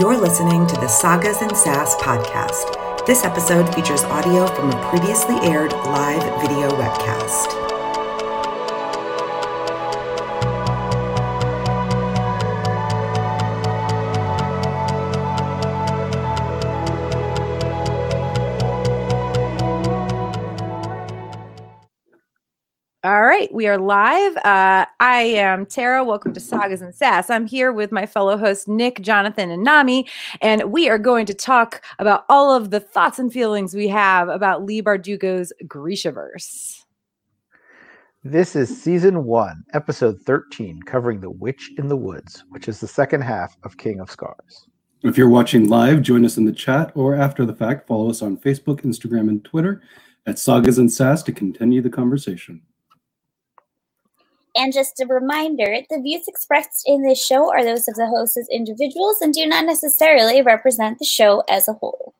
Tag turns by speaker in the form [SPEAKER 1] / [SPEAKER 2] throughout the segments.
[SPEAKER 1] You're listening to the Sagas and Sass podcast. This episode features audio from a previously aired live video webcast.
[SPEAKER 2] We are live. Uh, I am Tara. Welcome to Sagas and Sass. I'm here with my fellow hosts Nick, Jonathan, and Nami, and we are going to talk about all of the thoughts and feelings we have about Leigh Bardugo's Grishaverse.
[SPEAKER 3] This is season one, episode 13, covering The Witch in the Woods, which is the second half of King of Scars.
[SPEAKER 4] If you're watching live, join us in the chat or after the fact, follow us on Facebook, Instagram, and Twitter at Sagas and Sass to continue the conversation.
[SPEAKER 5] And just a reminder the views expressed in this show are those of the hosts as individuals and do not necessarily represent the show as a whole.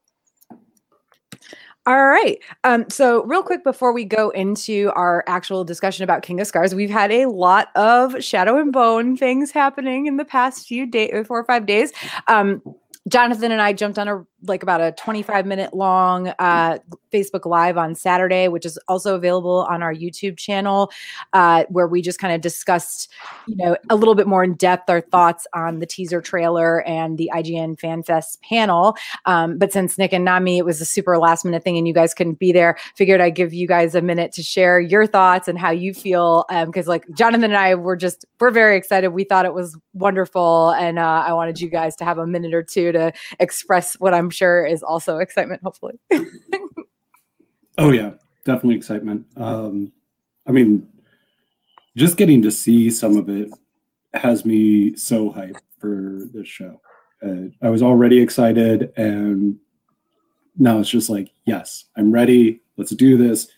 [SPEAKER 2] All right. Um, so, real quick before we go into our actual discussion about King of Scars, we've had a lot of Shadow and Bone things happening in the past few days, four or five days. Um, Jonathan and I jumped on a like about a 25 minute long uh, Facebook Live on Saturday, which is also available on our YouTube channel, uh, where we just kind of discussed, you know, a little bit more in depth our thoughts on the teaser trailer and the IGN FanFest panel. Um, but since Nick and Nami, it was a super last minute thing and you guys couldn't be there, figured I'd give you guys a minute to share your thoughts and how you feel. Because um, like Jonathan and I were just, we're very excited. We thought it was wonderful. And uh, I wanted you guys to have a minute or two to express what I'm sure is also excitement, hopefully.
[SPEAKER 4] oh, yeah, definitely excitement. Um, I mean, just getting to see some of it has me so hyped for this show. Uh, I was already excited, and now it's just like, yes, I'm ready. Let's do this.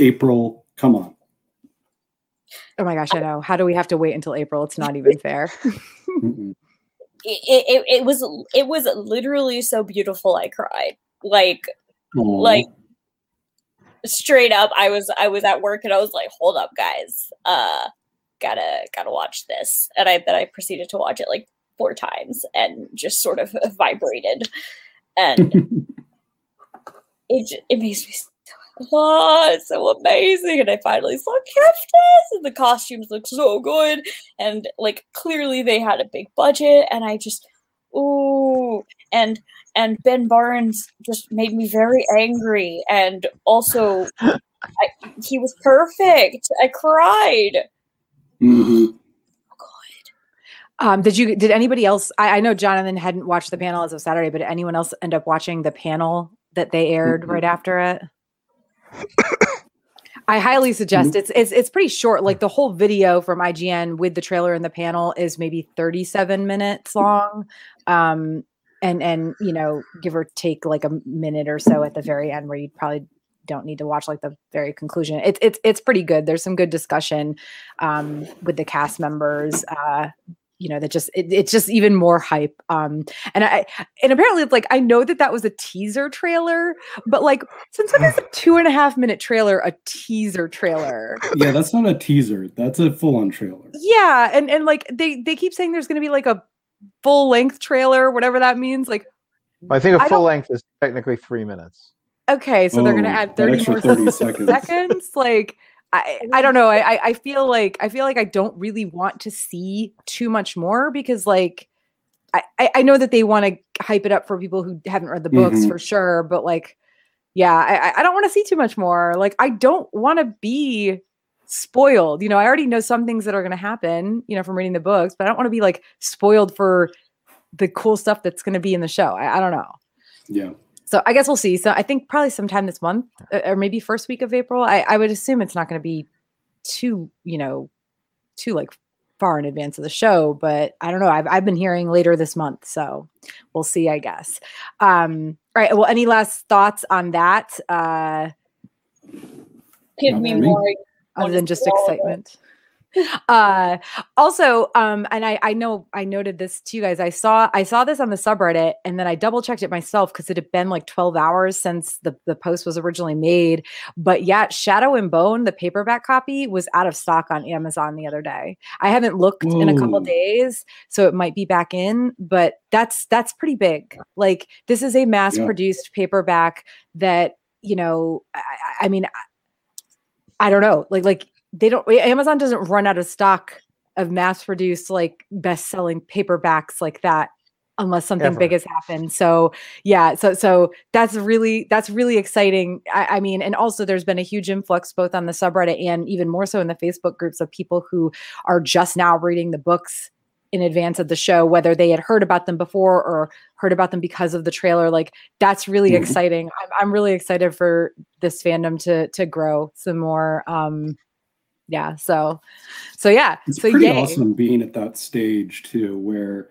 [SPEAKER 4] April, come on.
[SPEAKER 2] Oh my gosh, I know. How do we have to wait until April? It's not even fair
[SPEAKER 5] it, it, it was it was literally so beautiful i cried. Like Aww. like straight up i was i was at work and i was like hold up guys. Uh gotta gotta watch this. And i then i proceeded to watch it like four times and just sort of vibrated. And it it makes me oh, it's so amazing. And I finally saw Keftas, and the costumes look so good. And like clearly they had a big budget, and I just ooh and and Ben Barnes just made me very angry. And also I, he was perfect. I cried.
[SPEAKER 4] Mm-hmm.
[SPEAKER 2] Um, did you did anybody else I, I, know Jonathan hadn't watched the panel as of Saturday, but did anyone else end up watching the panel that they aired mm-hmm. right after it? I highly suggest mm-hmm. it's it's it's pretty short. Like the whole video from IGN with the trailer and the panel is maybe 37 minutes long. Um and and you know, give or take like a minute or so at the very end where you probably don't need to watch like the very conclusion. It's it's it's pretty good. There's some good discussion um with the cast members. Uh you know that just it, it's just even more hype um and i and apparently it's like i know that that was a teaser trailer but like since when is a two and a half minute trailer a teaser trailer?
[SPEAKER 4] Yeah that's not a teaser that's a full-on trailer.
[SPEAKER 2] Yeah and and like they they keep saying there's going to be like a full length trailer whatever that means like
[SPEAKER 3] i think a full length is technically three minutes.
[SPEAKER 2] Okay so oh, they're going to add 30 more 30 seconds. seconds. like I, I don't know. I, I feel like I feel like I don't really want to see too much more because like I, I know that they want to hype it up for people who haven't read the books mm-hmm. for sure, but like yeah, I, I don't want to see too much more. Like I don't want to be spoiled. You know, I already know some things that are gonna happen, you know, from reading the books, but I don't want to be like spoiled for the cool stuff that's gonna be in the show. I, I don't know.
[SPEAKER 4] Yeah
[SPEAKER 2] so I guess we'll see. So I think probably sometime this month uh, or maybe first week of April. I, I would assume it's not going to be too, you know, too like far in advance of the show, but I don't know. I've, I've been hearing later this month, so we'll see, I guess. Um, all right. Well, any last thoughts on that? Uh,
[SPEAKER 5] Give me more.
[SPEAKER 2] Other than just excitement. Uh also um and i i know i noted this to you guys i saw i saw this on the subreddit and then i double checked it myself because it had been like 12 hours since the, the post was originally made but yet, shadow and bone the paperback copy was out of stock on amazon the other day. I haven't looked in a couple days so it might be back in but that's that's pretty big. Like this is a mass produced paperback that you know i, I I mean I don't know. Like like they don't Amazon doesn't run out of stock of mass produced like best selling paperbacks like that unless something
[SPEAKER 3] Ever.
[SPEAKER 2] big has happened. So yeah, so so that's really that's really exciting. I, I mean, and also there's been a huge influx both on the subreddit and even more so in the Facebook groups of people who are just now reading the books in advance of the show, whether they had heard about them before or heard about them because of the trailer. Like that's really
[SPEAKER 4] Mhm.
[SPEAKER 2] exciting. I'm, I'm really excited for this fandom to to grow some more. Um, yeah. So, so yeah.
[SPEAKER 4] It's
[SPEAKER 2] so
[SPEAKER 4] pretty
[SPEAKER 2] yay.
[SPEAKER 4] awesome being at that stage too, where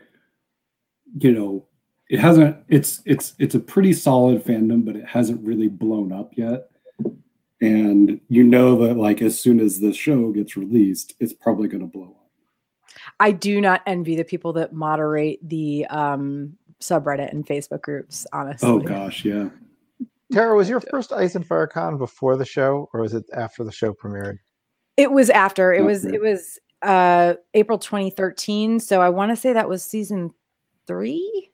[SPEAKER 4] you know it hasn't. It's it's it's a pretty solid fandom, but it hasn't really blown up yet. And you know that like as soon as the show gets released, it's probably going to blow up.
[SPEAKER 2] I do not envy the people that moderate the um subreddit and Facebook groups. Honestly.
[SPEAKER 4] Oh gosh, yeah.
[SPEAKER 3] Tara, was your first Ice and Fire Con before the show, or was it after the show premiered?
[SPEAKER 2] It was after. It was it was uh April 2013. So I want to say that was season three.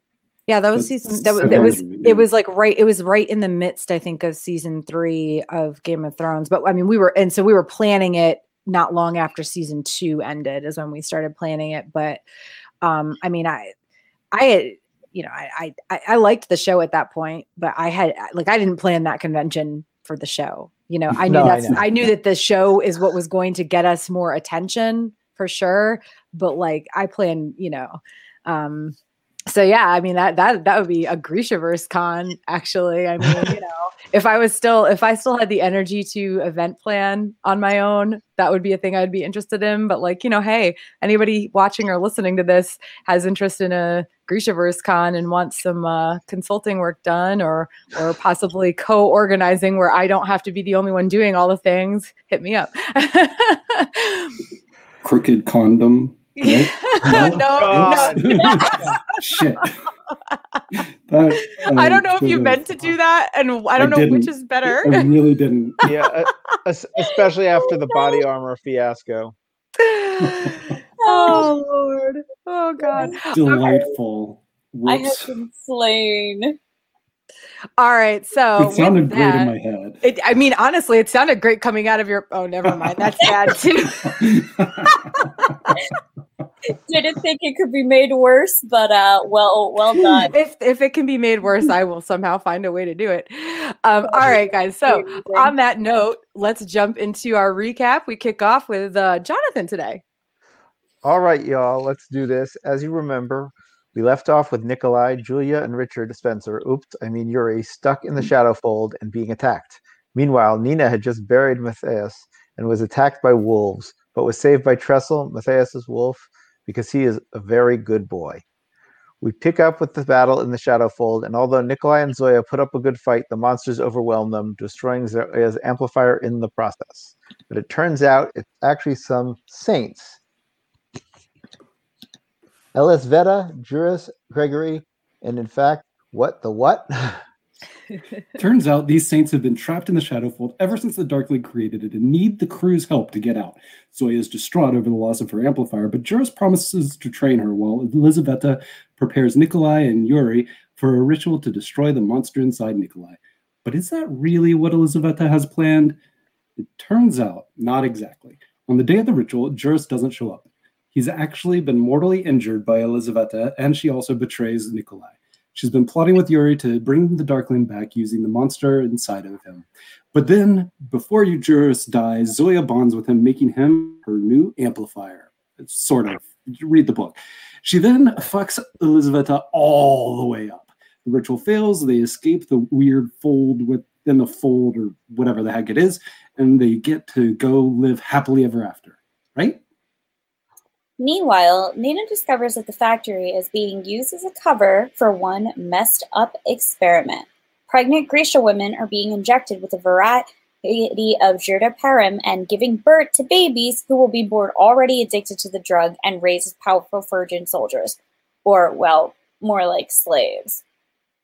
[SPEAKER 2] Yeah, that was season that was it was it was like right it was right in the midst, I think, of season three of Game of Thrones. But I mean we were and so we were planning it not long after season two ended is when we started planning it. But um I mean I I you know, I, I I liked the show at that point, but I had like I didn't plan that convention for the show. You know, I knew
[SPEAKER 3] No, I
[SPEAKER 2] that's
[SPEAKER 3] know.
[SPEAKER 2] I, knew that the show is what was going to get us more attention for sure. But like I plan, you know, um, so yeah, I mean that that that would be a Grishaverse con actually. I mean, you know, if I was still if I still had the energy to event plan on my own, that would be a thing I'd be interested in. But like, you know, hey, anybody watching or listening to this has interest in a Grishaverse con and wants some uh, consulting work done or or possibly co-organizing where I don't have to be the only one doing all the things, hit me up.
[SPEAKER 4] Crooked condom.
[SPEAKER 2] No,
[SPEAKER 4] No?
[SPEAKER 2] no,
[SPEAKER 4] Shit. That,
[SPEAKER 2] I don't
[SPEAKER 4] um,
[SPEAKER 2] know if you meant to do that, and I don't know which is better.
[SPEAKER 4] I really didn't.
[SPEAKER 3] Yeah, uh, especially after the body armor fiasco.
[SPEAKER 2] oh Lord! Oh God!
[SPEAKER 4] Delightful.
[SPEAKER 5] I have been slain.
[SPEAKER 2] All right, so
[SPEAKER 4] It sounded
[SPEAKER 2] with
[SPEAKER 4] great in my head.
[SPEAKER 2] It, I mean, honestly, it sounded great coming out of your. Oh, never mind. That's bad too.
[SPEAKER 5] Didn't think it could be made worse, but uh, well, well done.
[SPEAKER 2] if if it can be made worse, I will somehow find a way to do it. Um, all right, guys. So on that note, let's jump into our recap. We kick off with uh, Jonathan today.
[SPEAKER 3] All right, y'all, let's do this. As you remember, we left off with Nikolai, Julia, and Richard Spencer. Oops, I mean Yuri, stuck in the mm. shadow fold and being attacked. Meanwhile, Nina had just buried Matthias and was attacked by wolves, but was saved by Trassel, Matthias's wolf, because he is a very good boy. We pick up with the battle in the shadow fold, and although Nikolai and Zoya put up a good fight, the monsters overwhelm them, destroying Zoya's amplifier in the process. But it turns out it's actually some saints Elizaveta, Juris, Gregory, and in fact, what the what?
[SPEAKER 4] Turns out these saints have been trapped in the Shadowfold ever since the Darkling created it and need the crew's help to get out. Zoya is distraught over the loss of her amplifier, but Juris promises to train her while Elizaveta prepares Nikolai and Yuri for a ritual to destroy the monster inside Nikolai. But is that really what Elizaveta has planned? It turns out, not exactly. On the day of the ritual, Juris doesn't show up. He's actually been mortally injured by Elizaveta, and she also betrays Nikolai. She's been plotting with Yuri to bring the Darkling back using the monster inside of him. But then, before Juris dies, Zoya bonds with him, making him her new amplifier. It's sort of. Read the book. She then fucks Elizaveta all the way up. The ritual fails. They escape the weird fold within the fold, or whatever the heck it is, and they get to go live happily ever after. Right?
[SPEAKER 5] Meanwhile, Nina discovers that the factory is being used as a cover for one messed up experiment. Pregnant Grisha women are being injected with a variety of jurda parem and giving birth to babies who will be born already addicted to the drug and raised as powerful virgin soldiers. Or, well, more like slaves.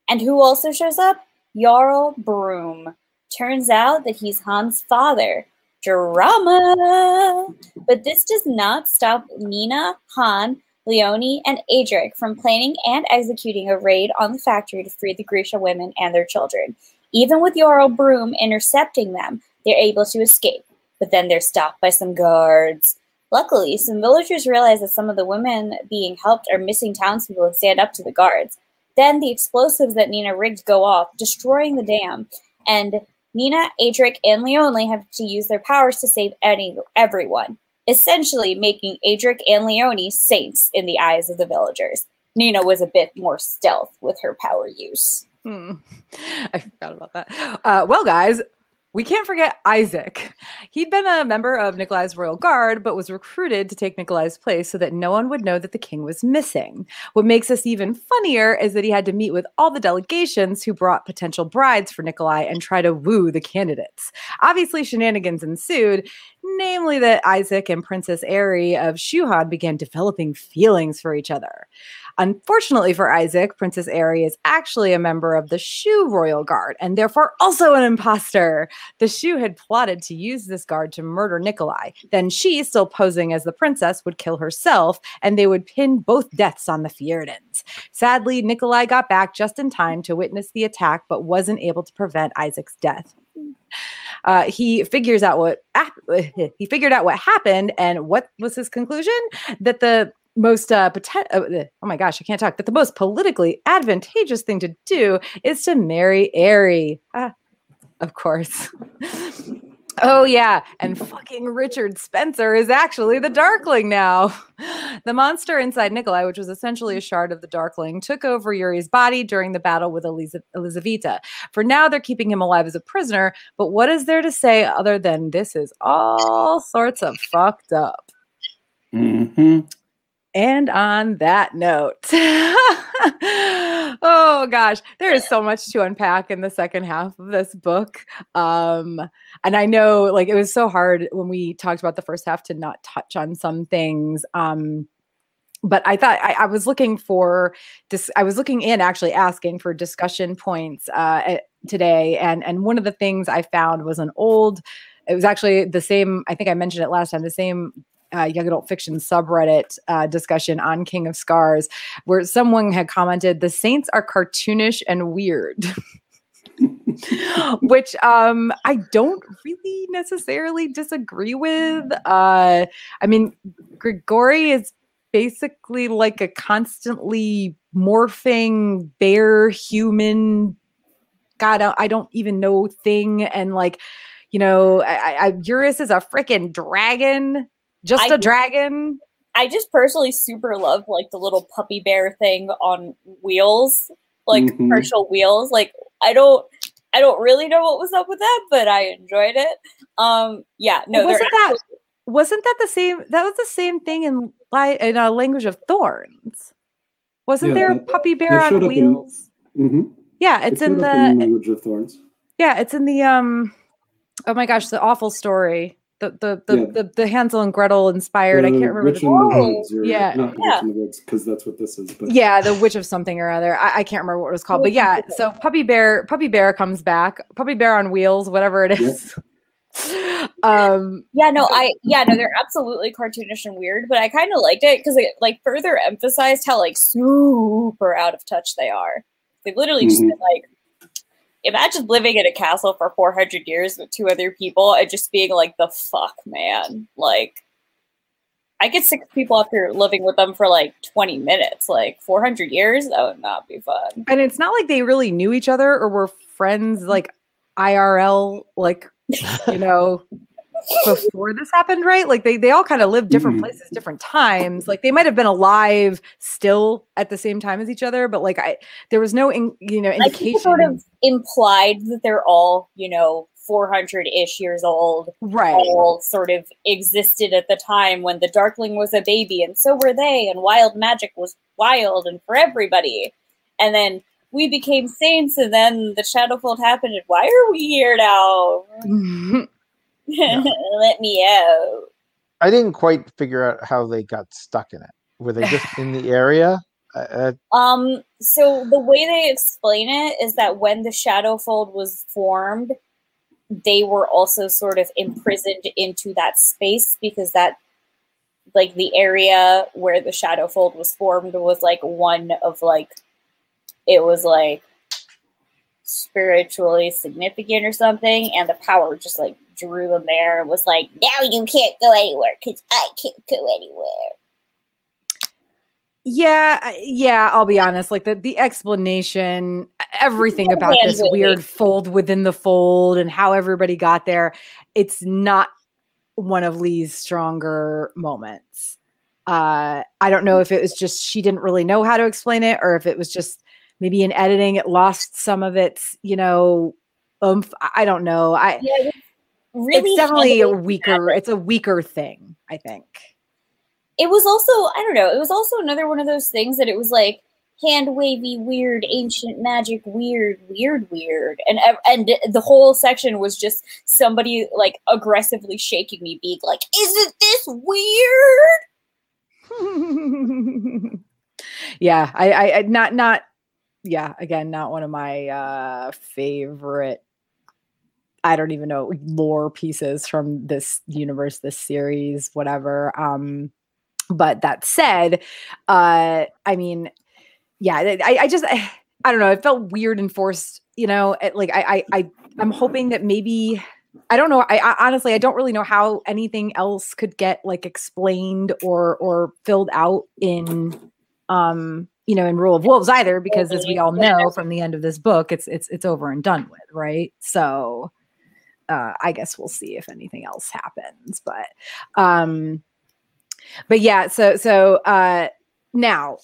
[SPEAKER 5] And who also shows up? Jarl Brum. Turns out that he's Hanne's father. Drama! But this does not stop Nina, Hanne, Leoni, and Adrik from planning and executing a raid on the factory to free the Grisha women and their children. Even with Jarl Brum intercepting them, they're able to escape, but then they're stopped by some guards. Luckily, some villagers realize that some of the women being helped are missing townspeople and stand up to the guards. Then the explosives that Nina rigged go off, destroying the dam, and Nina, Adrik, and Leoni have to use their powers to save any everyone, essentially making Adrik and Leoni saints in the eyes of the villagers. Nina was a bit more stealth with her power use.
[SPEAKER 2] Hmm. I forgot about that. Uh, well, guys, we can't forget Isaak. He'd been a member of Nikolai's royal guard, but was recruited to take Nikolai's place so that no one would know that the king was missing. What makes this even funnier is that he had to meet with all the delegations who brought potential brides for Nikolai and try to woo the candidates. Obviously, shenanigans ensued, namely that Isaak and Princess Ehri of Shu Han began developing feelings for each other. Unfortunately for Isaak, Princess Ehri is actually a member of the Shu royal guard and therefore also an imposter. The Shu had plotted to use this guard to murder Nikolai. Then she, still posing as the princess, would kill herself and they would pin both deaths on the Fjerdans. Sadly, Nikolai got back just in time to witness the attack but wasn't able to prevent Isaak's death. Uh, he figures out what he figured out what happened and what was his conclusion that the most uh, poten- uh, oh my gosh, I can't talk. That the most politically advantageous thing to do is to marry Ehri. Ah, of course. oh yeah, and fucking Richard Spencer is actually the Darkling now. The monster inside Nikolai, which was essentially a shard of the Darkling, took over Yuri's body during the battle with Eliz- Elizaveta. For now, they're keeping him alive as a prisoner. But what is there to say other than this is all sorts of fucked up?
[SPEAKER 4] hmm
[SPEAKER 2] And on that note, oh gosh, there is so much to unpack in the second half of this book. Um, and I know like it was so hard when we talked about the first half to not touch on some things. Um, but I thought I, I was looking for this. I was looking in actually asking for discussion points uh, today, and and one of the things I found was an old. It was actually the same. I think I mentioned it last time. The same uh, young adult fiction subreddit uh, discussion on King of Scars, where someone had commented, "The Saints are cartoonish and weird." Which um, I don't really necessarily disagree with. Uh, I mean, Grigori is basically like a constantly morphing bear human. God, I don't even know thing, and like you know, I, I, Juris is a freaking dragon, just
[SPEAKER 5] I-
[SPEAKER 2] a dragon.
[SPEAKER 5] I just personally super love like the little puppy bear thing on wheels, like
[SPEAKER 4] Mhm.
[SPEAKER 5] partial wheels. Like I don't, I don't really know what was up with that, but I enjoyed it. Um, yeah, no,
[SPEAKER 2] wasn't that wasn't that the same? That was the same thing in li- in a language of thorns. Wasn't
[SPEAKER 4] Yeah,
[SPEAKER 2] there a puppy bear on
[SPEAKER 4] showed up in-
[SPEAKER 2] wheels?
[SPEAKER 4] hmm
[SPEAKER 2] yeah, it's in the
[SPEAKER 4] language of thorns.
[SPEAKER 2] yeah, it's in the um. Oh my gosh, the awful story. The the the
[SPEAKER 4] Yeah.
[SPEAKER 2] the, the Hansel and Gretel inspired. I can't remember
[SPEAKER 4] Witch
[SPEAKER 2] the
[SPEAKER 4] in the Woods, or
[SPEAKER 2] yeah.
[SPEAKER 4] not
[SPEAKER 5] Yeah.
[SPEAKER 4] Witch in the Woods, because that's what this is. But
[SPEAKER 2] yeah the witch of something or other I, I can't remember what it was called but yeah so puppy bear puppy bear comes back puppy bear on wheels whatever it is um
[SPEAKER 5] Yeah, no, I yeah, no, they're absolutely cartoonish and weird, but I kind of liked it because it like further emphasized how like super out of touch they are. They literally just
[SPEAKER 4] Mhm.
[SPEAKER 5] been, like imagine living in a castle for 400 years with two other people and just being like the fuck man. Like I get six people after living with them for like 20 minutes. Like 400 years, that would not be fun.
[SPEAKER 2] and it's not like they really knew each other or were friends like irl like you know before this happened right like they, they all kind of lived different
[SPEAKER 4] Mhm.
[SPEAKER 2] places different times like they might have been alive still at the same time as each other but like i there was no in, you know indication
[SPEAKER 5] it sort of implied that they're all, you know, 400 ish years old.
[SPEAKER 2] right
[SPEAKER 5] all sort of existed at the time when the Darkling was a baby, and so were they, and wild magic was wild and for everybody. And then we became saints and then the Shadowfold happened and why are we here now? Let me out.
[SPEAKER 3] I didn't quite figure out how they got stuck in it. Were they just in the area? Uh,
[SPEAKER 5] Um, so the way they explain it is that when the Shadowfold was formed, they were also sort of imprisoned into that space because that like the area where the Shadowfold was formed was like one of like it was like spiritually significant or something and the power just like drew them there and was like now you can't go anywhere because I can't go anywhere.
[SPEAKER 2] Yeah, yeah, I'll be honest. Like the, the explanation, everything about this weird fold within the fold and how everybody got there, it's not one of Leigh's stronger moments. Uh, I don't know if it was just she didn't really know how to explain it, or if it was just maybe in editing it lost some of its, you know, oomph. I don't know. I
[SPEAKER 5] Yeah, it really
[SPEAKER 2] it's definitely a weaker. It's a weaker thing, I think.
[SPEAKER 5] it was also I don't know. It was also another one of those things that it was like hand wavy, weird, ancient magic, weird, weird, weird, and and the whole section was just somebody like aggressively shaking me, being like, "Isn't this weird?"
[SPEAKER 2] yeah, I, I, I not not yeah, again, not one of my uh favorite I don't even know lore pieces from this universe, this series, whatever. Um but that said, uh I mean, yeah, I, I just I, I don't know, it felt weird and forced, you know, it, like I I I I'm hoping that maybe I don't know. I, I honestly I don't really know how anything else could get like explained or or filled out in um you know in Rule of Wolves either because as we all know from the end of this book it's it's it's over and done with, right? So uh I guess we'll see if anything else happens, but um but yeah, so so uh now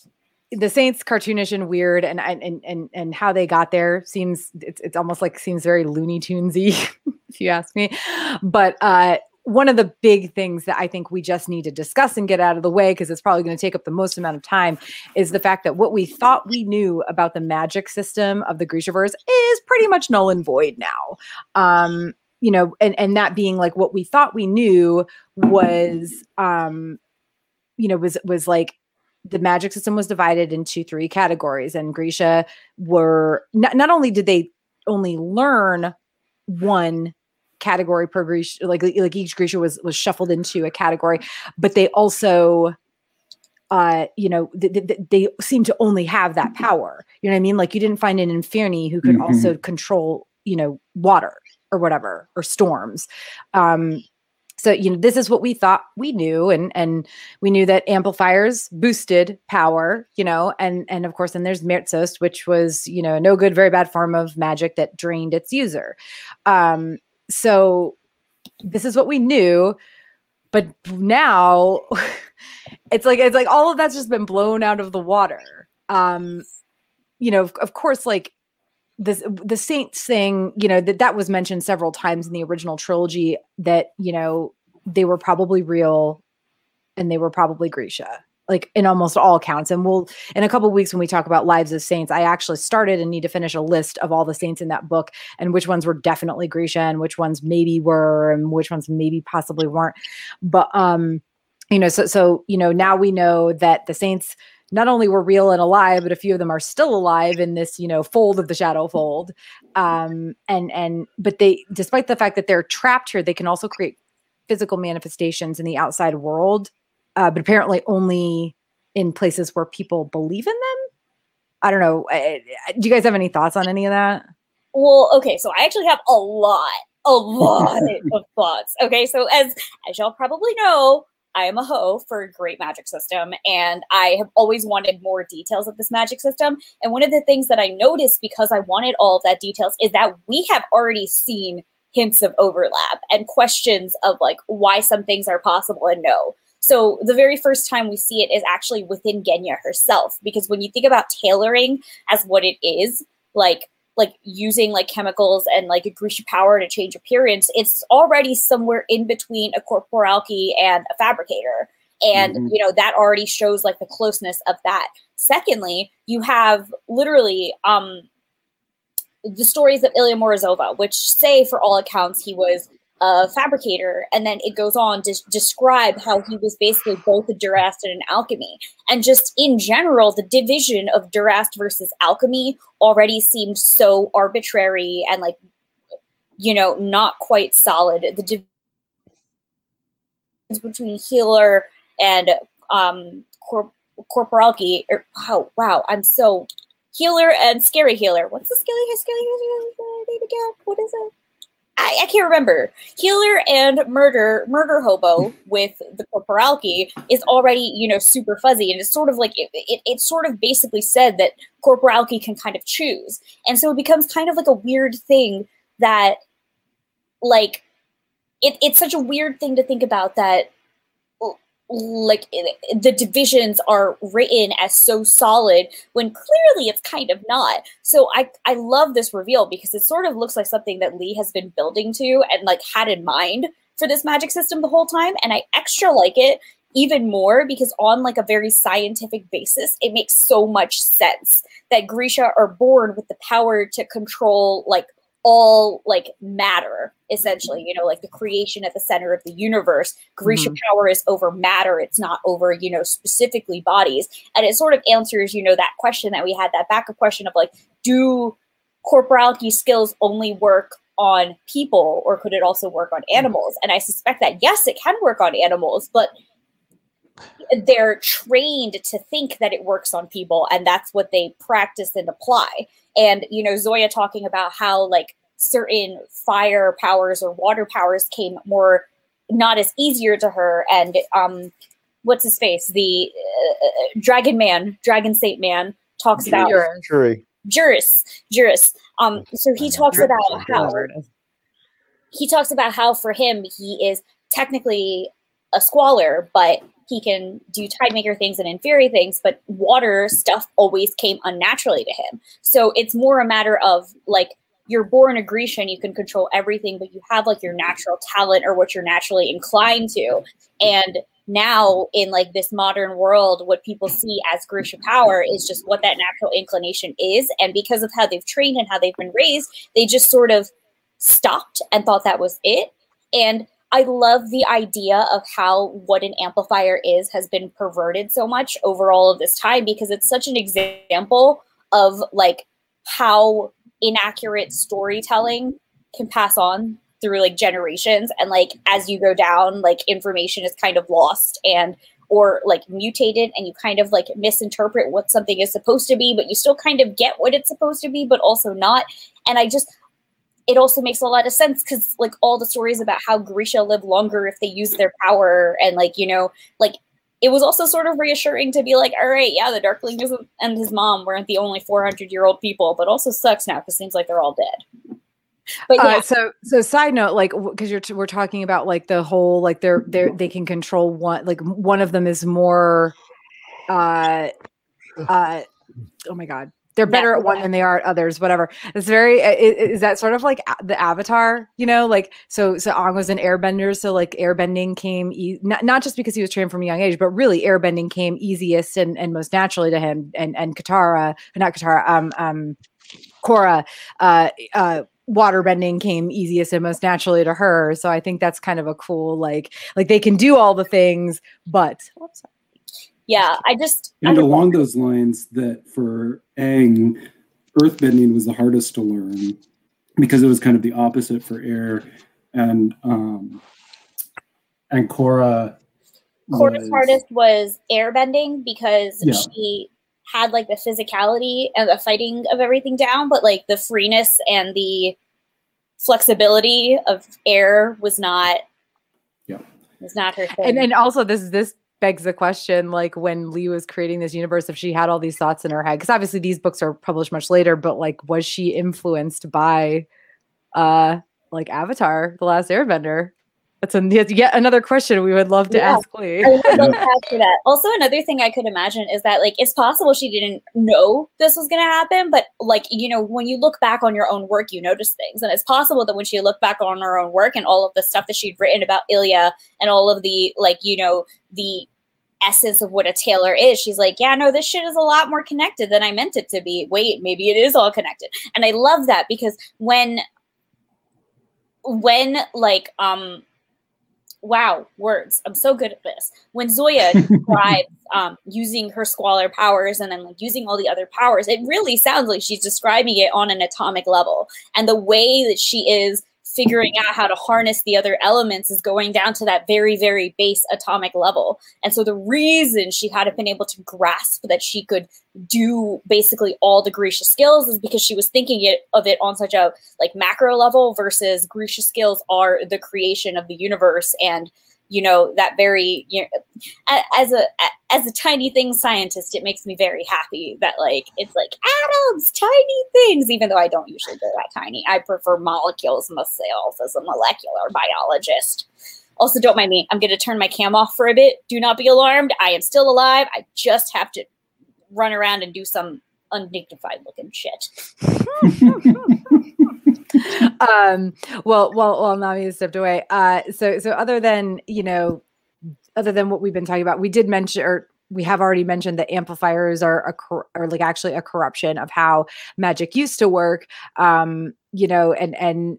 [SPEAKER 2] the Saints cartoonish and weird and and and and how they got there seems it's it's almost like seems very Looney Tunesy if you ask me. But uh one of the big things that I think we just need to discuss and get out of the way because it's probably going to take up the most amount of time is the fact that what we thought we knew about the magic system of the Grishaverse is pretty much null and void now. Um, you know, and and that being like what we thought we knew was um you know was was like the magic system was divided into three categories and grisha were not, not only did they only learn one category per grisha like like each grisha was was shuffled into a category but they also uh you know th- th- th- they seem to only have that power. You know what i mean? Like you didn't find an inferni who could
[SPEAKER 4] Mhm.
[SPEAKER 2] also control you know water or whatever or storms. Um so you know this is what we thought we knew and and we knew that amplifiers boosted power you know and and of course then there's merzost, which was you know no good very bad form of magic that drained its user. Um so this is what we knew but now it's like it's like all of that's just been blown out of the water. Um you know of, of course like this the saints thing you know that that was mentioned several times in the original trilogy that you know they were probably real and they were probably grisha like in almost all counts and we'll in a couple weeks when we talk about lives of saints i actually started and need to finish a list of all the saints in that book and which ones were definitely grisha and which ones maybe were and which ones maybe possibly weren't. But um you know so so you know now we know that the saints not only were real and alive but a few of them are still alive in this you know fold of the shadow fold. Um and and but they despite the fact that they're trapped here they can also create physical manifestations in the outside world uh, but apparently only in places where people believe in them i don't know I- I- do you guys have any thoughts on any of that
[SPEAKER 5] Well, okay, so I actually have a lot, a lot of thoughts. Okay, so as as y'all probably know, I am a hoe for a great magic system, and I have always wanted more details of this magic system. And one of the things that I noticed because I wanted all of that details is that we have already seen hints of overlap and questions of like why some things are possible and no. So the very first time we see it is actually within Genya herself, because when you think about tailoring as what it is, like like using like chemicals and like a Grisha power to change appearance, it's already somewhere in between a corporalki and a fabricator. and
[SPEAKER 4] Mhm.
[SPEAKER 5] you know that already shows like the closeness of that secondly you have literally um the stories of Ilya Morozova, which say for all accounts he was a fabricator, and then it goes on to describe how he was basically both a Durast and an alkemi. And just in general, the division of Durast versus alkemi already seemed so arbitrary and like, you know, not quite solid. The division between healer and um, corp-. Or, oh, wow, I'm so healer and scary healer. What's the scary scary healer name again? What is it? I, I can't remember. Healer and murder murder hobo with the corporality is already you know super fuzzy, and it's sort of like it, it, it sort of basically said that corporality can kind of choose, and so it becomes kind of like a weird thing that like it, it's such a weird thing to think about that like eh, the divisions are written as so solid when clearly it's kind of not. So i i love this reveal because it sort of looks like something that Leigh has been building to and like had in mind for this magic system the whole time and i extra like it even more because on like a very scientific basis it makes so much sense that grisha are born with the power to control like all like matter essentially you know like the creation at the center of the universe. Grisha
[SPEAKER 2] Mhm.
[SPEAKER 5] power is over matter. It's not over you know specifically bodies. And it sort of answers you know that question that we had that backup question of like do corporality skills only work on people or could it also work on animals? And i suspect that yes it can work on animals but they're trained to think that it works on people and that's what they practice and apply and you know zoya talking about how like certain fire powers or water powers came more not as easier to her and um what's his face the uh, dragon man dragon saint man talks about
[SPEAKER 2] Urine.
[SPEAKER 3] Jury.
[SPEAKER 5] juris juris um so he talks
[SPEAKER 2] Juris.
[SPEAKER 5] about how he talks about how for him he is technically a squaller, but he can do tide maker things and inferi things, but water stuff always came unnaturally to him. So it's more a matter of like you're born a Grisha, you can control everything, but you have like your natural talent or what you're naturally inclined to. And now in like this modern world, what people see as Grisha power is just what that natural inclination is. And because of how they've trained and how they've been raised, they just sort of stopped and thought that was it. And I love the idea of how what an amplifier is has been perverted so much over all of this time because it's such an example of like how inaccurate storytelling can pass on through like generations and like as you go down like information is kind of lost and or like mutated and you kind of like misinterpret what something is supposed to be but you still kind of get what it's supposed to be but also not. And i just it also makes a lot of sense because like all the stories about how Grisha live longer if they use their power and like you know like it was also sort of reassuring to be like all right yeah the darkling and his mom weren't the only 400 year old people but also sucks now because it seems like they're all dead. But yeah.
[SPEAKER 2] Uh, so so side note like because you're t- we're talking about like the whole like they're they're they can control one like one of them is more uh uh oh my god they're better at one than they are at others whatever. It's very i- i- is that sort of like the avatar you know like so so Aang was an airbender so like airbending came e- not, not just because he was trained from a young age but really airbending came easiest and, and most naturally to him. And and Katara not Katara um um Korra uh uh waterbending came easiest and most naturally to her. So i think that's kind of a cool like like they can do all the things but Oops.
[SPEAKER 5] Yeah i just
[SPEAKER 4] And
[SPEAKER 5] don't know.
[SPEAKER 4] along those lines, that for Aang, earthbending was the hardest to learn because it was kind of the opposite for air, and um, and Korra.
[SPEAKER 5] Korra's
[SPEAKER 4] was-
[SPEAKER 5] hardest was airbending because
[SPEAKER 4] Yeah.
[SPEAKER 5] she had like the physicality and the fighting of everything down, but like the freeness and the flexibility of air was not.
[SPEAKER 4] Yeah.
[SPEAKER 5] was not her thing.
[SPEAKER 2] and and also this this begs the question like when Leigh was creating this universe if she had all these thoughts in her head because obviously these books are published much later but like was she influenced by uh like avatar the last airbender that's a, yet yet another question we would love to
[SPEAKER 5] Yeah.
[SPEAKER 2] ask Leigh
[SPEAKER 5] I would love to that. Also, another thing I could imagine is that like it's possible she didn't know this was going to happen, but like you know, when you look back on your own work, you notice things, and it's possible that when she looked back on her own work and all of the stuff that she'd written about Ilya and all of the like you know the essence of what a tailor is. She's like, yeah, no, this shit is a lot more connected than I meant it to be. Wait, maybe it is all connected. And I love that because when when like um wow, words. I'm so good at this. When Zoya describes um, using her squaller powers and then like using all the other powers, it really sounds like she's describing it on an atomic level. And the way that she is figuring out how to harness the other elements is going down to that very, very base atomic level. And so the reason she hadn't been able to grasp that she could do basically all the Grisha skills is because she was thinking it, of it on such a like macro level versus Grisha skills are the creation of the universe and you know that very you know, as a as a tiny thing scientist it makes me very happy that like it's like atoms tiny things even though i don't usually go that tiny. I prefer molecules myself as a molecular biologist. Also don't mind me i'm going to turn my cam off for a bit. Do not be alarmed. I am still alive. I just have to run around and do some undignified looking shit
[SPEAKER 2] um, well, well, well, Nami has stepped away. Uh, so, so other than you know, other than what we've been talking about, we did mention, or we have already mentioned that amplifiers are a cor- are like actually a corruption of how magic used to work. Um, you know, and and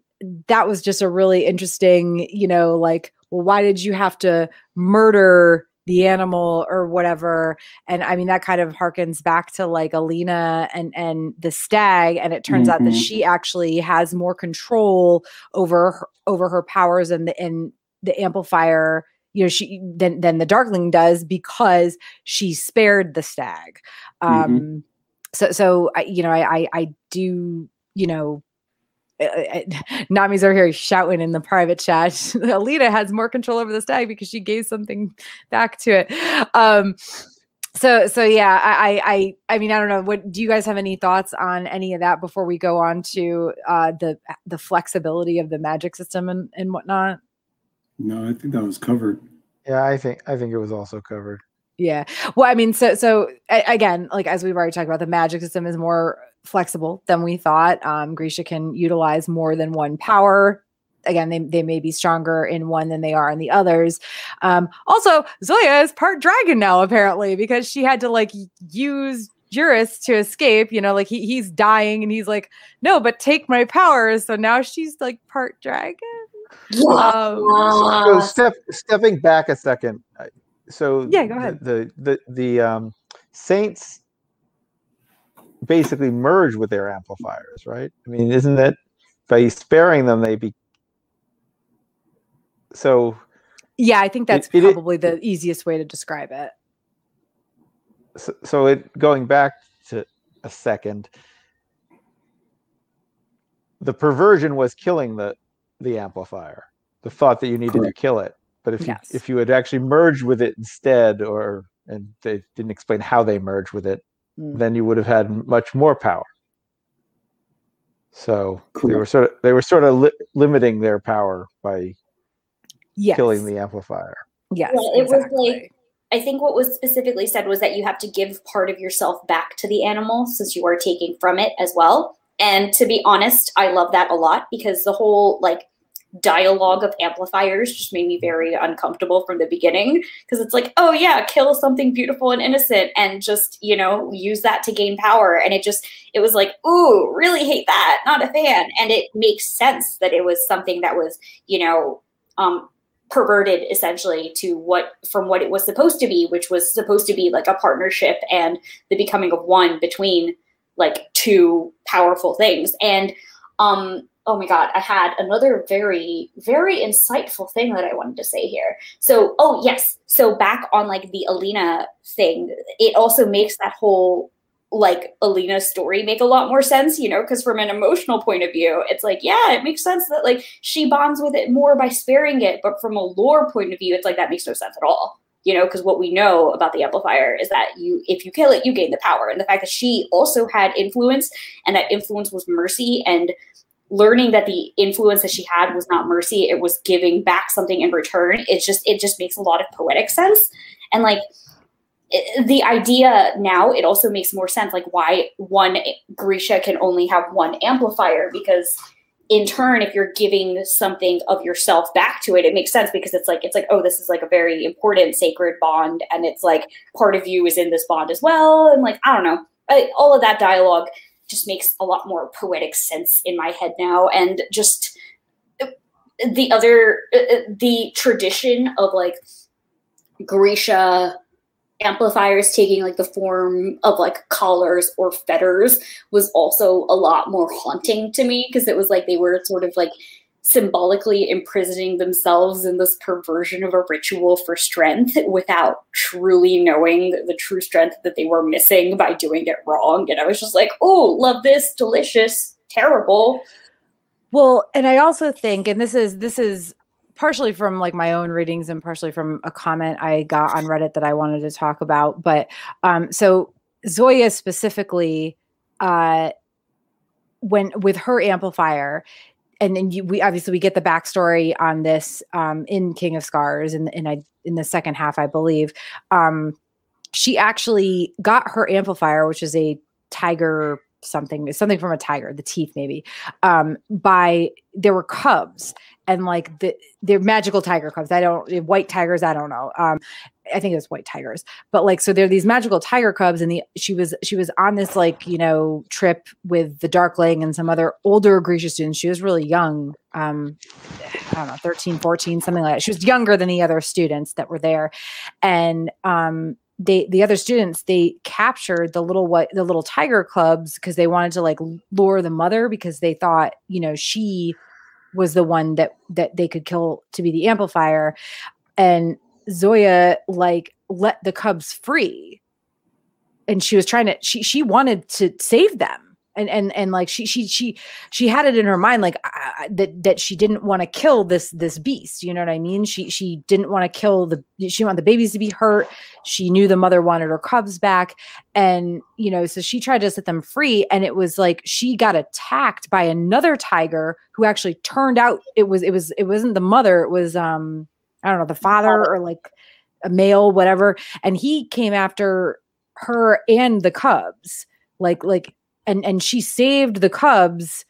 [SPEAKER 2] that was just a really interesting, you know, like, well, why did you have to murder? The animal or whatever and i mean that kind of harkens back to like alina and and the stag and it turns mm-hmm. out that mm-hmm. she actually has more control over her, over her powers and the and the amplifier you know she than than the darkling does because she spared the stag mm-hmm. um mm-hmm. so so I, you know I, I i do you know Nami's over here shouting in the private chat. Alina has more control over the stag because she gave something back to it. Um, so so yeah, I I I mean I don't know. What do you guys have any thoughts on any of that before we go on to uh, the the flexibility of the magic system and and whatnot?
[SPEAKER 4] No, I think that was covered.
[SPEAKER 3] Yeah, I think I think it was also covered.
[SPEAKER 2] Yeah. Well, I mean, so so again, like as we've already talked about, the magic system is more flexible than we thought. Um, Grisha can utilize more than one power. Again, they, they may be stronger in one than they are in the others. Um, also, Zoya is part dragon now, apparently, because she had to like use Juris to escape. You know, like he, he's dying and he's like, no, but take my powers. So now she's like part dragon.
[SPEAKER 3] Um, so step, stepping back a second. So
[SPEAKER 2] yeah, go ahead.
[SPEAKER 3] The the the, the um, saints basically merge with their amplifiers, right? I mean, isn't that by sparing them, they be so?
[SPEAKER 2] Yeah, I think that's it, probably it, the easiest way to describe it.
[SPEAKER 3] So, so it going back to a second, the perversion was killing the the amplifier. The thought that you needed Correct. to kill it, but if yes. you if you had actually merged with it instead, or and they didn't explain how they merged with it, mm. then you would have had much more power. So they were sort of they were sort of li- limiting their power by yes. killing the amplifier.
[SPEAKER 2] Yes,
[SPEAKER 5] yeah, it exactly. was like I think what was specifically said was that you have to give part of yourself back to the animal since you are taking from it as well. And to be honest, I love that a lot because the whole like dialogue of amplifiers just made me very uncomfortable from the beginning. Because it's like oh yeah kill something beautiful and innocent and just you know use that to gain power. And it just it was like ooh really hate that not a fan. And it makes sense that it was something that was you know um perverted essentially to what from what it was supposed to be which was supposed to be like a partnership and the becoming of one between like two powerful things. And um oh my god i had another very very insightful thing that i wanted to say here. So oh yes. So back on like the alina thing it also makes that whole like alina's story make a lot more sense you know because from an emotional point of view it's like yeah it makes sense that like she bonds with it more by sparing it but from a lore point of view it's like that makes no sense at all you know because what we know about the amplifier is that you if you kill it you gain the power and the fact that she also had influence and that influence was mercy and learning that the influence that she had was not mercy it was giving back something in return. It just it just makes a lot of poetic sense. And like the idea now it also makes more sense like why one grisha can only have one amplifier because in turn, if you're giving something of yourself back to it, it makes sense because it's like it's like oh, this is like a very important sacred bond, and it's like part of you is in this bond as well, and like I don't know, I, all of that dialogue just makes a lot more poetic sense in my head now, and just the other uh, the tradition of like Grisha amplifiers taking like the form of like collars or fetters was also a lot more haunting to me because it was like they were sort of like symbolically imprisoning themselves in this perversion of a ritual for strength without truly knowing the true strength that they were missing by doing it wrong. And i was just like oh love this. Delicious. Terrible.
[SPEAKER 2] Well and i also think and this is this is partially from like my own readings and partially from a comment I got on Reddit that I wanted to talk about. But um, so Zoya specifically, uh, when with her amplifier, and then you, we obviously we get the backstory on this um, in King of Scars I, in the second half, I believe. Um, she actually got her amplifier, which is a tiger something something from a tiger the teeth maybe um by there were cubs and like the they're magical tiger cubs i don't white tigers i don't know um i think it was white tigers but like so they're these magical tiger cubs and the she was she was on this like you know trip with the darkling and some other older grisha students. She was really young um i don't know 13 14 something like that. She was younger than the other students that were there. And um they the other students they captured the little what the little tiger cubs because they wanted to like lure the mother because they thought you know she was the one that that they could kill to be the amplifier. And zoya like let the cubs free. And she was trying to she she wanted to save them. And and and like she she she she had it in her mind like uh, that that she didn't want to kill this this beast you know what i mean? She she didn't want to kill the she wanted the babies to be hurt. She knew the mother wanted her cubs back. And you know so she tried to set them free and it was like she got attacked by another tiger who actually turned out it was it was it wasn't the mother it was um i don't know the father or like a male whatever and he came after her and the cubs like like and and she saved the cubs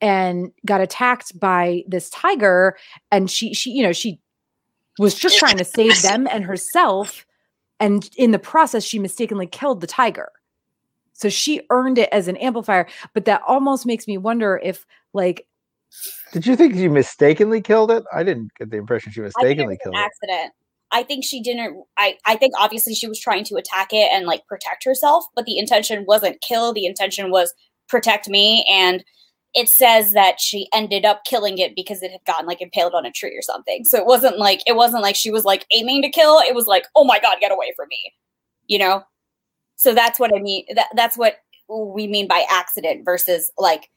[SPEAKER 2] and got attacked by this tiger and she she you know she was just trying to save them and herself and in the process she mistakenly killed the tiger. So she earned it as an amplifier but that almost makes me wonder if like
[SPEAKER 3] did you think she mistakenly killed it i didn't get the impression she mistakenly killed
[SPEAKER 5] it accident I think she didn't I I think obviously she was trying to attack it and like protect herself, but the intention wasn't kill, the intention was protect me and it says that she ended up killing it because it had gotten like impaled on a tree or something. So it wasn't like it wasn't like she was like aiming to kill, it was like, "Oh my god, get away from me." You know? So that's what I mean that that's what we mean by accident versus like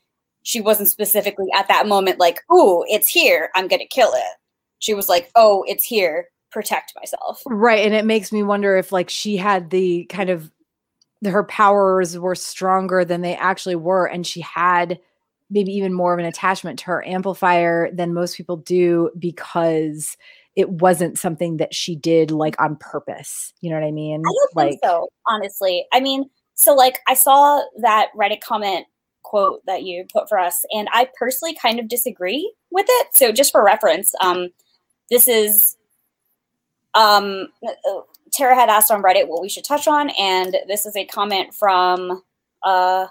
[SPEAKER 5] she wasn't specifically at that moment like, "Ooh, it's here. I'm going to kill it." She was like, "Oh, it's here protect myself.
[SPEAKER 2] Right. And it makes me wonder if like she had the kind of her powers were stronger than they actually were. And she had maybe even more of an attachment to her amplifier than most people do because it wasn't something that she did like on purpose. You know what I mean?
[SPEAKER 5] I don't
[SPEAKER 2] like,
[SPEAKER 5] think so, honestly. I mean, so like I saw that Reddit comment quote that you put for us, and I personally kind of disagree with it. So just for reference, um, this is um, Tara had asked on Reddit what we should touch on, and this is a comment from uh,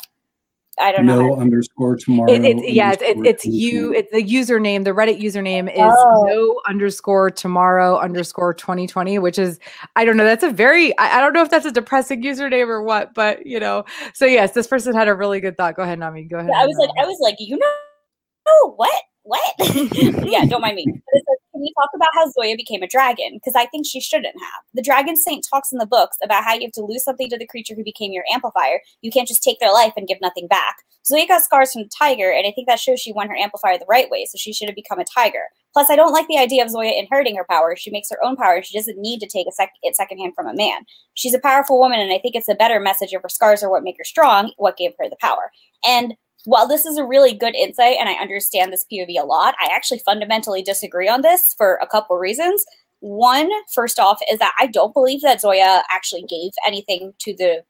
[SPEAKER 5] I don't
[SPEAKER 4] no
[SPEAKER 5] know.
[SPEAKER 4] underscore tomorrow.
[SPEAKER 2] It, it, yeah, it, it's you. It's the username. The Reddit username is oh. no underscore tomorrow underscore 2020, which is, I don't know. That's a very, I, I, don't know if that's a depressing username or what, but you know. So, yes, this person had a really good thought. Go ahead, Nami. Go ahead.
[SPEAKER 5] Yeah, I was like, I was like, you know, oh, what? What? yeah, don't mind me can you talk about how Zoya became a dragon? Because I think she shouldn't have. The dragon saint talks in the books about how you have to lose something to the creature who became your amplifier. You can't just take their life and give nothing back. Zoya got scars from the tiger, and I think that shows she won her amplifier the right way, so she should have become a tiger. Plus, I don't like the idea of Zoya inheriting her power. She makes her own power, and she doesn't need to take sec- it secondhand from a man. She's a powerful woman, and I think it's a better message of her scars are what make her strong, what gave her the power. And while this is a really good insight and I understand this POV a lot, I actually fundamentally disagree on this for a couple reasons. One, first off, is that I don't believe that Zoya actually gave anything to the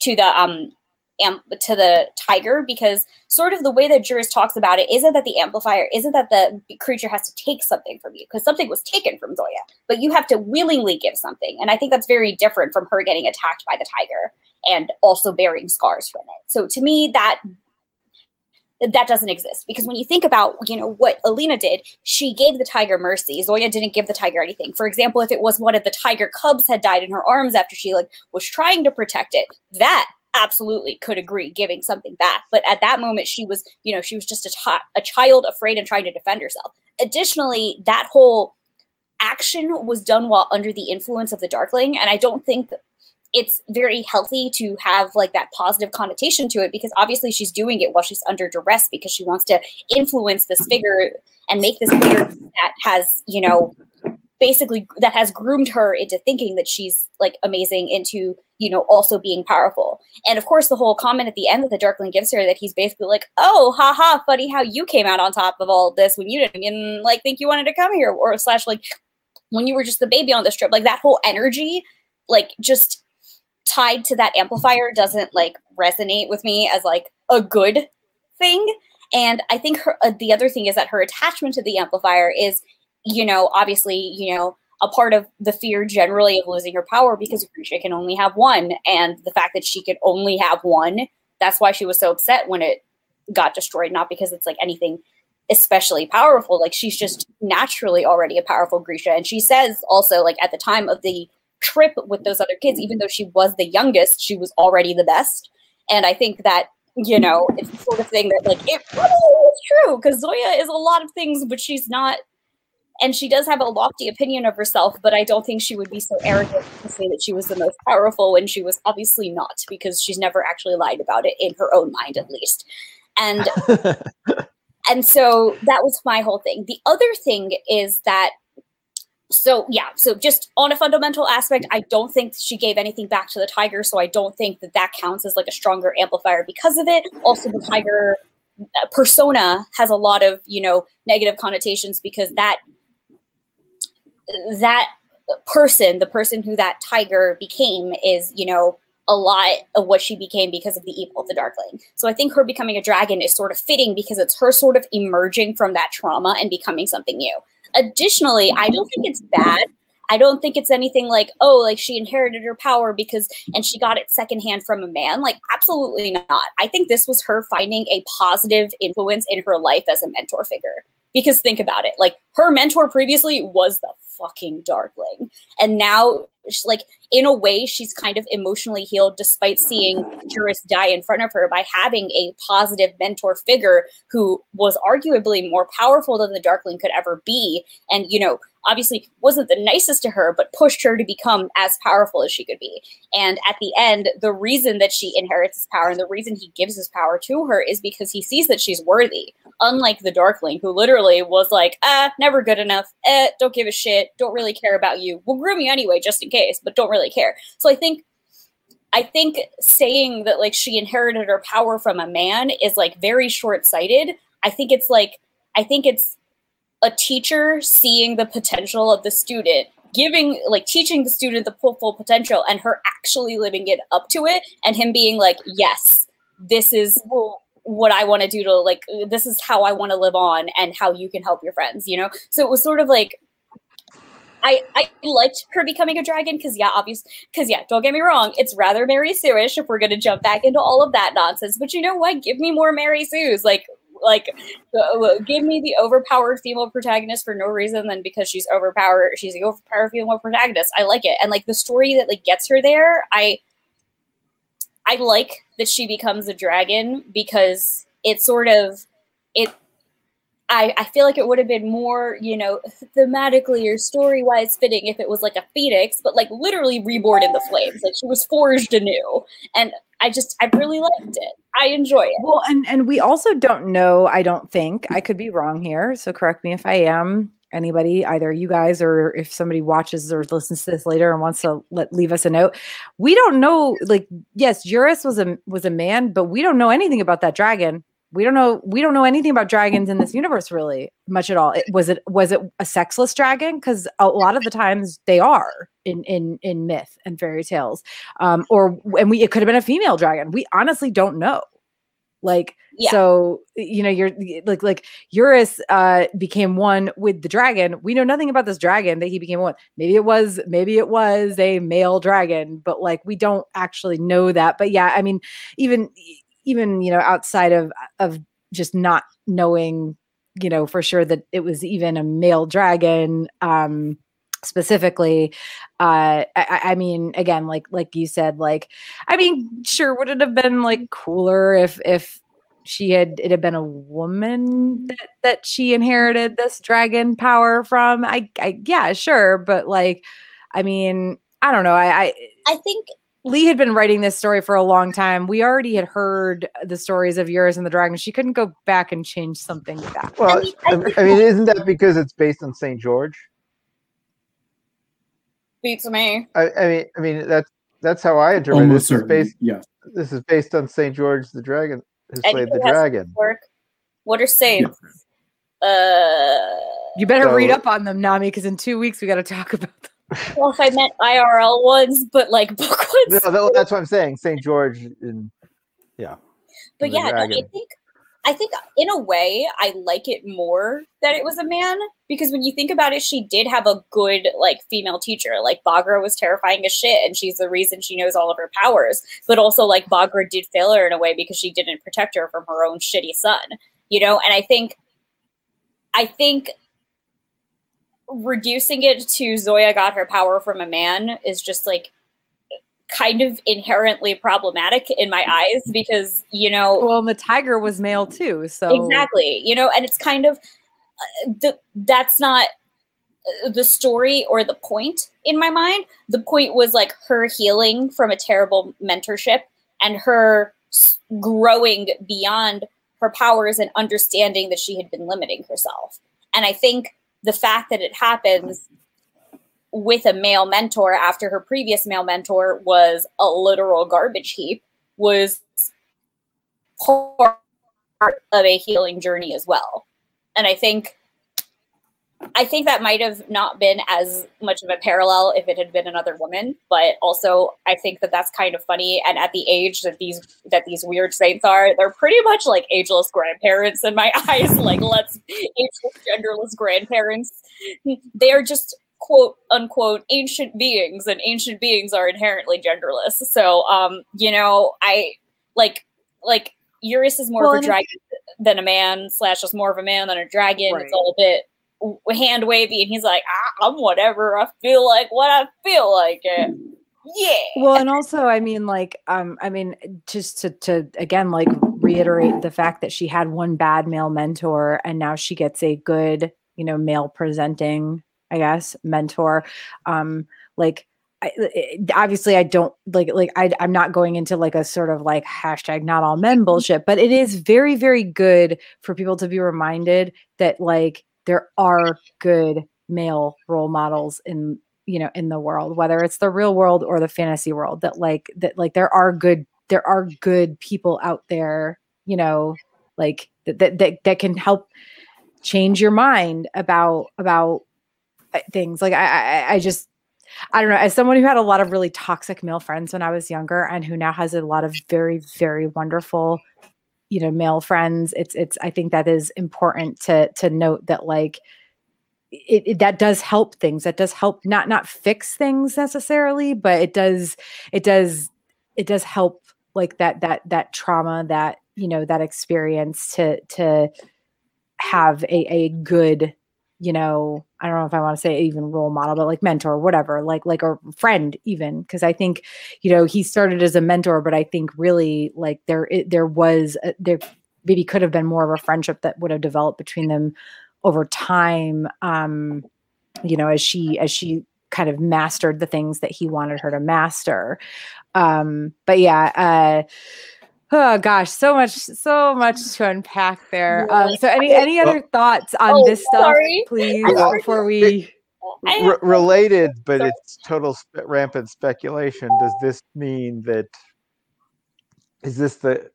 [SPEAKER 5] to the um to the tiger because sort of the way that Juris talks about it isn't that the amplifier isn't that the creature has to take something from you because something was taken from Zoya, but you have to willingly give something, and I think that's very different from her getting attacked by the tiger and also bearing scars from it. So to me, that that doesn't exist because when you think about you know what Alina did, she gave the tiger mercy. Zoya didn't give the tiger anything. For example, if it was one of the tiger cubs had died in her arms after she like was trying to protect it, that absolutely could agree giving something back. But at that moment, she was, you know, she was just a, t- a child afraid and trying to defend herself. Additionally, that whole action was done while under the influence of the Darkling. And I don't think it's very healthy to have like that positive connotation to it because obviously she's doing it while she's under duress because she wants to influence this figure and make this figure that has, you know, basically that has groomed her into thinking that she's like amazing into you know also being powerful. And of course the whole comment at the end that the darkling gives her that he's basically like oh haha funny how you came out on top of all this when you didn't even like think you wanted to come here or slash like when you were just the baby on this trip like that whole energy like just tied to that amplifier doesn't like resonate with me as like a good thing and i think her uh, the other thing is that her attachment to the amplifier is you know, obviously, you know, a part of the fear generally of losing her power because Grisha can only have one. And the fact that she could only have one, that's why she was so upset when it got destroyed, not because it's like anything especially powerful. Like she's just naturally already a powerful Grisha. And she says also, like at the time of the trip with those other kids, even though she was the youngest, she was already the best. And I think that, you know, it's the sort of thing that like it probably is true because Zoya is a lot of things, but she's not and she does have a lofty opinion of herself, but I don't think she would be so arrogant to say that she was the most powerful when she was obviously not, because she's never actually lied about it in her own mind, at least. And and so that was my whole thing. The other thing is that so yeah so just on a fundamental aspect i don't think she gave anything back to the tiger so i don't think that that counts as like a stronger amplifier because of it also the tiger uh, persona has a lot of you know negative connotations because that that person, the person who that tiger became, is, you know, a lot of what she became because of the evil of the Darkling. So I think her becoming a dragon is sort of fitting because it's her sort of emerging from that trauma and becoming something new. Additionally, I don't think it's bad. I don't think it's anything like, oh, like she inherited her power because and she got it secondhand from a man. Like, absolutely not. I think this was her finding a positive influence in her life as a mentor figure. Because think about it, like her mentor previously was the fucking Darkling. And now, like, in a way, she's kind of emotionally healed despite seeing Juris die in front of her by having a positive mentor figure who was arguably more powerful than the Darkling could ever be. And, you know, obviously wasn't the nicest to her, but pushed her to become as powerful as she could be. And at the end, the reason that she inherits his power and the reason he gives his power to her is because he sees that she's worthy. Unlike the Darkling, who literally was like, ah, never good enough. Eh, don't give a shit. Don't really care about you. We'll groom you anyway, just in case, but don't really care. So I think I think saying that like she inherited her power from a man is like very short-sighted. I think it's like I think it's a teacher seeing the potential of the student giving like teaching the student the full, full potential and her actually living it up to it and him being like yes this is what i want to do to like this is how i want to live on and how you can help your friends you know so it was sort of like I, I liked her becoming a dragon because yeah, obvious because yeah, don't get me wrong, it's rather Mary Sue-ish if we're gonna jump back into all of that nonsense. But you know what? Give me more Mary Sue's. Like like uh, give me the overpowered female protagonist for no reason than because she's overpowered she's the overpowered female protagonist i like it and like the story that like gets her there i i like that she becomes a dragon because it sort of it I, I feel like it would have been more, you know, thematically or story wise fitting if it was like a phoenix, but like literally reborn in the flames. Like she was forged anew. And I just, I really liked it. I enjoy it.
[SPEAKER 2] Well, and and we also don't know. I don't think I could be wrong here. So correct me if I am. Anybody, either you guys or if somebody watches or listens to this later and wants to let leave us a note. We don't know. Like, yes, Juris was a was a man, but we don't know anything about that dragon. We don't know we don't know anything about dragons in this universe really much at all. It, was it was it a sexless dragon? Because a lot of the times they are in in in myth and fairy tales. Um or and we it could have been a female dragon. We honestly don't know. Like
[SPEAKER 5] Yeah.
[SPEAKER 2] so you know you're like like Juris uh became one with the dragon. We know nothing about this dragon that he became one. Maybe it was maybe it was a male dragon but like we don't actually know that. But yeah i mean even even you know outside of of just not knowing you know for sure that it was even a male dragon um specifically uh I, I mean again like like you said like i mean sure would it have been like cooler if if she had it had been a woman that that she inherited this dragon power from? I i yeah sure but like i mean i don't know i i
[SPEAKER 5] I think
[SPEAKER 2] Leigh had been writing this story for a long time. We already had heard the stories of Juris and the Dragon. She couldn't go back and change something like that.
[SPEAKER 3] Well,
[SPEAKER 5] mean,
[SPEAKER 3] I
[SPEAKER 5] I
[SPEAKER 3] mean, I mean, isn't that because it's based on St. George?
[SPEAKER 5] beats me.
[SPEAKER 3] I, I mean, I mean that's that's how I interpret it.
[SPEAKER 4] Almost
[SPEAKER 3] This is based.
[SPEAKER 4] Yes.
[SPEAKER 3] This is based on St. George the Dragon, who
[SPEAKER 5] And
[SPEAKER 3] slayed the dragon.
[SPEAKER 5] Work. What are saints? Uh,
[SPEAKER 2] You better read up on them, Nami, because in two weeks we got to talk about them.
[SPEAKER 5] Well, if I meant IRL ones, but like book ones.
[SPEAKER 3] No, that- that's what I'm saying. St. George in yeah.
[SPEAKER 5] but
[SPEAKER 3] and
[SPEAKER 5] yeah, no, I think I think in a way I like it more that it was a man because when you think about it, she did have a good like female teacher. Like Bagra was terrifying as shit, and she's the reason she knows all of her powers. But also, like Bagra did fail her in a way because she didn't protect her from her own shitty son. You know, and I think, I think. Reducing it to Zoya got her power from a man is just like kind of inherently problematic in my eyes because you know
[SPEAKER 2] Well, the tiger was male too. So
[SPEAKER 5] exactly you know and it's kind of uh, the, that's not uh, the story or the point in my mind the point was like her healing from a terrible mentorship and her s- growing beyond her powers and understanding that she had been limiting herself and i think the fact that it happens with a male mentor after her previous male mentor was a literal garbage heap was part of a healing journey as well. And I think I think that might have not been as much of a parallel if it had been another woman, but also I think that that's kind of funny. And at the age that these that these weird saints are, they're pretty much like ageless grandparents in my eyes. Like let's ageless, genderless grandparents. They are just quote unquote ancient beings, and ancient beings are inherently genderless. So, um, you know, I like like Juris is more
[SPEAKER 2] Well,
[SPEAKER 5] of a dragon than a man. Slash is more of a man than a dragon.
[SPEAKER 2] Right.
[SPEAKER 5] It's all a bit hand wavy, and he's like, ah, I'm whatever. I feel like what I feel like it. Yeah.
[SPEAKER 2] Well, and also, I mean, like, um, I mean, just to to again, like, reiterate the fact that she had one bad male mentor, and now she gets a good, you know, male presenting, I guess, mentor. Um, like, I, it- obviously, I don't like, like, I, I'm not going into like a sort of like hashtag not all men bullshit, but it is very, very good for people to be reminded that like there are good male role models in you know in the world whether it's the real world or the fantasy world that like that like there are good there are good people out there you know like that that that, that can help change your mind about about uh, things. Like I, I i just i don't know as someone who had a lot of really toxic male friends when i was younger and who now has a lot of very very wonderful you know male friends it's it's i think that is important to to note that like it, it- that does help things that does help not not fix things necessarily but it does it does it does help like that that that trauma that you know that experience to to have a a good you know i don't know if i want to say even role model but like mentor whatever like like a friend even because i think you know he started as a mentor but i think really like there it, there was a, there maybe could have been more of a friendship that would have developed between them over time um you know as she as she kind of mastered the things that he wanted her to master. Um but yeah uh oh gosh so much so much to unpack there um so any any other thoughts on
[SPEAKER 5] Oh,
[SPEAKER 2] this stuff
[SPEAKER 5] sorry.
[SPEAKER 2] please
[SPEAKER 3] Well,
[SPEAKER 2] before we
[SPEAKER 5] I
[SPEAKER 3] R- related, but it's total spe- rampant speculation. Does this mean that is this the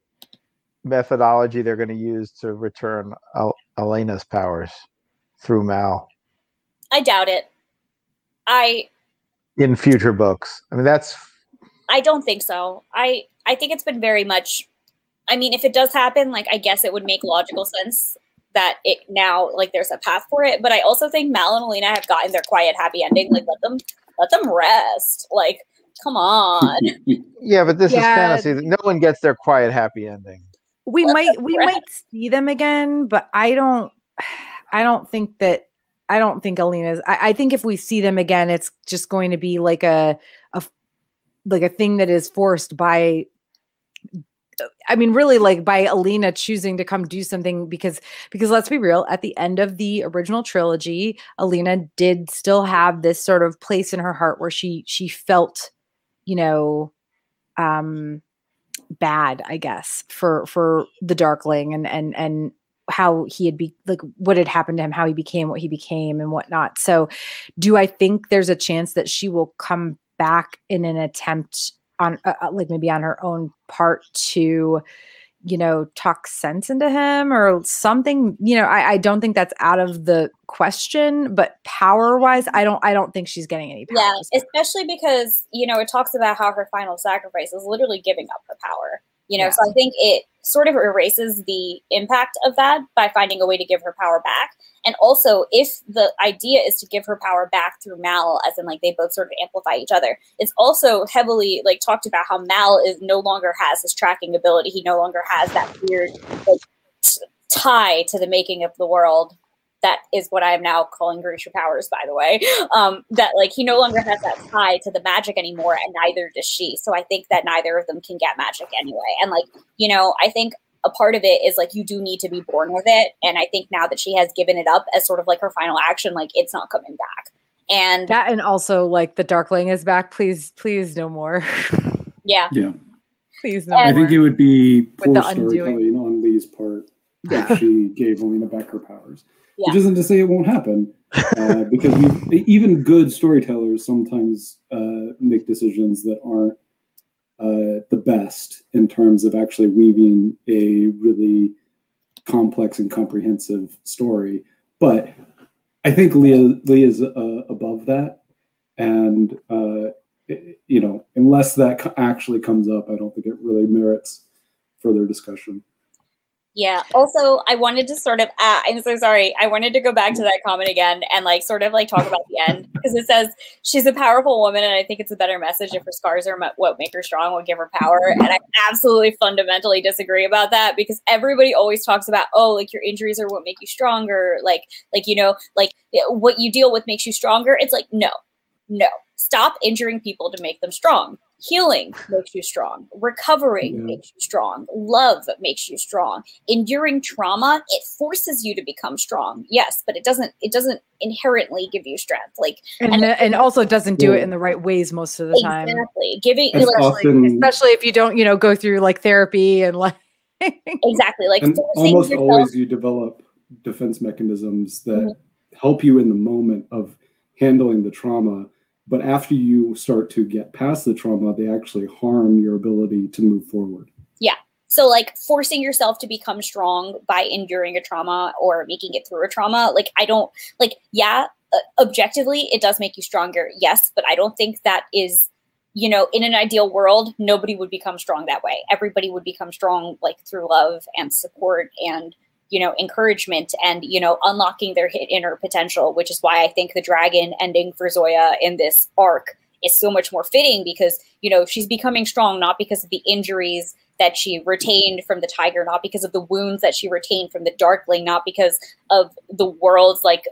[SPEAKER 3] methodology they're going to use to return Al- Alina's powers through Mal
[SPEAKER 5] I doubt it. I
[SPEAKER 3] in future books. I mean, that's
[SPEAKER 5] I don't think so. I I think it's been very much. I mean, if it does happen, like I guess it would make logical sense that it now like there's a path for it. But I also think Mal and Alina have gotten their quiet happy ending. Like let them let them rest. Like come on.
[SPEAKER 3] yeah, but this
[SPEAKER 2] Yeah.
[SPEAKER 3] is fantasy. No one gets their quiet happy ending.
[SPEAKER 2] we
[SPEAKER 5] Let
[SPEAKER 2] might we
[SPEAKER 5] rest.
[SPEAKER 2] might see them again but i don't i don't think that i don't think alina's I, I think if we see them again it's just going to be like a a like a thing that is forced by i mean really like by alina choosing to come do something because because let's be real at the end of the original trilogy alina did still have this sort of place in her heart where she she felt you know um bad i guess for for the darkling and and and how he had be like what had happened to him how he became what he became and whatnot. So do i think there's a chance that she will come back in an attempt on uh, uh, like maybe on her own part to you know talk sense into him or something you know i, I don't think that's out of the question but power wise i don't i don't think she's getting any
[SPEAKER 5] yeah, especially because you know it talks about how her final sacrifice is literally giving up her power. You know,
[SPEAKER 2] Yeah.
[SPEAKER 5] so I think it sort of erases the impact of that by finding a way to give her power back. And also, if the idea is to give her power back through Mal, as in like they both sort of amplify each other, it's also heavily like talked about how Mal is no longer has his tracking ability. He no longer has that weird like tie to the making of the world. That is what I am now calling Grisha powers, by the way. Um, that like he no longer has that tie to the magic anymore, and neither does she. So I think that neither of them can get magic anyway. And like you know, I think a part of it is like you do need to be born with it. And I think now that she has given it up as sort of like her final action, like it's not coming back. And
[SPEAKER 2] that and also like the darkling is back please please no more
[SPEAKER 5] yeah,
[SPEAKER 4] Yeah,
[SPEAKER 2] please no
[SPEAKER 4] I
[SPEAKER 2] more.
[SPEAKER 4] think it would be poor storytelling on Leigh's part
[SPEAKER 2] Yeah.
[SPEAKER 4] if she gave Alina back her powers.
[SPEAKER 5] Yeah.
[SPEAKER 4] Which isn't to say it won't happen, uh, because even good storytellers sometimes uh, make decisions that aren't uh, the best in terms of actually weaving a really complex and comprehensive story. But I think Leah Leah is uh, above that, and uh, i- you know, unless that actually comes up, I don't think it really merits further discussion.
[SPEAKER 5] Yeah. Also, I wanted to sort of, uh, I'm so sorry. I wanted to go back to that comment again and like sort of like talk about the end because it says she's a powerful woman. And I think it's a better message if her scars are what make her strong, what give her power. And I absolutely fundamentally disagree about that because everybody always talks about, oh, like your injuries are what make you stronger. Like, like, you know, like what you deal with makes you stronger. It's like, no, no. Stop injuring people to make them strong. Healing makes you strong. Recovering
[SPEAKER 4] Yeah.
[SPEAKER 5] makes you strong. Love makes you strong. Enduring trauma, it forces you to become strong. Yes, but it doesn't it doesn't inherently give you strength. Like
[SPEAKER 2] and and also doesn't do it in the right ways most of the time
[SPEAKER 5] exactly. Giving
[SPEAKER 4] It's
[SPEAKER 5] like,
[SPEAKER 4] often
[SPEAKER 2] especially if you don't you know go through like therapy and like
[SPEAKER 5] exactly like
[SPEAKER 4] and almost
[SPEAKER 5] yourself
[SPEAKER 4] always you develop defense mechanisms that
[SPEAKER 5] Mhm.
[SPEAKER 4] help you in the moment of handling the trauma but after you start to get past the trauma they actually harm your ability to move forward Yeah.
[SPEAKER 5] So, like, forcing yourself to become strong by enduring a trauma or making it through a trauma, like, I don't, like, yeah, uh, objectively, it does make you stronger. Yes, but I don't think that is, you know, in an ideal world, nobody would become strong that way. Everybody would become strong, like, through love and support and, you know, encouragement and, you know, unlocking their hit inner potential, which is why I think the dragon ending for Zoya in this arc is so much more fitting because, you know, she's becoming strong not because of the injuries that she retained from the tiger, not because of the wounds that she retained from the darkling, not because of the world's like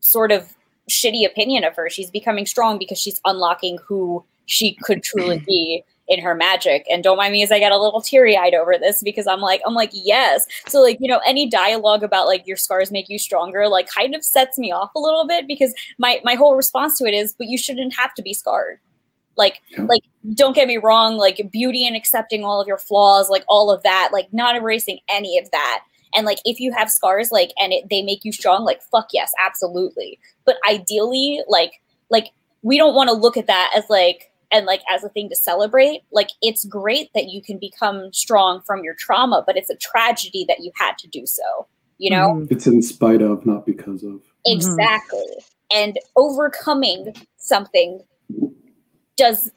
[SPEAKER 5] sort of shitty opinion of her. She's becoming strong because she's unlocking who she could truly be in her magic. And don't mind me as I get a little teary eyed over this because I'm like, I'm like, yes. So like, you know, any dialogue about like your scars make you stronger, like kind of sets me off a little bit because my my whole response to it is, but you shouldn't have to be scarred. Like, like don't get me wrong, like beauty and accepting all of your flaws, like all of that, like not erasing any of that. And like if you have scars, like and it, they make you strong, like fuck yes, absolutely. But ideally, like like we don't want to look at that as like and like as a thing to celebrate like it's great that you can become strong from your trauma but it's a tragedy that you had to do so you know?
[SPEAKER 2] Mhm.
[SPEAKER 4] It's in spite of, not because of.
[SPEAKER 5] exactly. And overcoming something does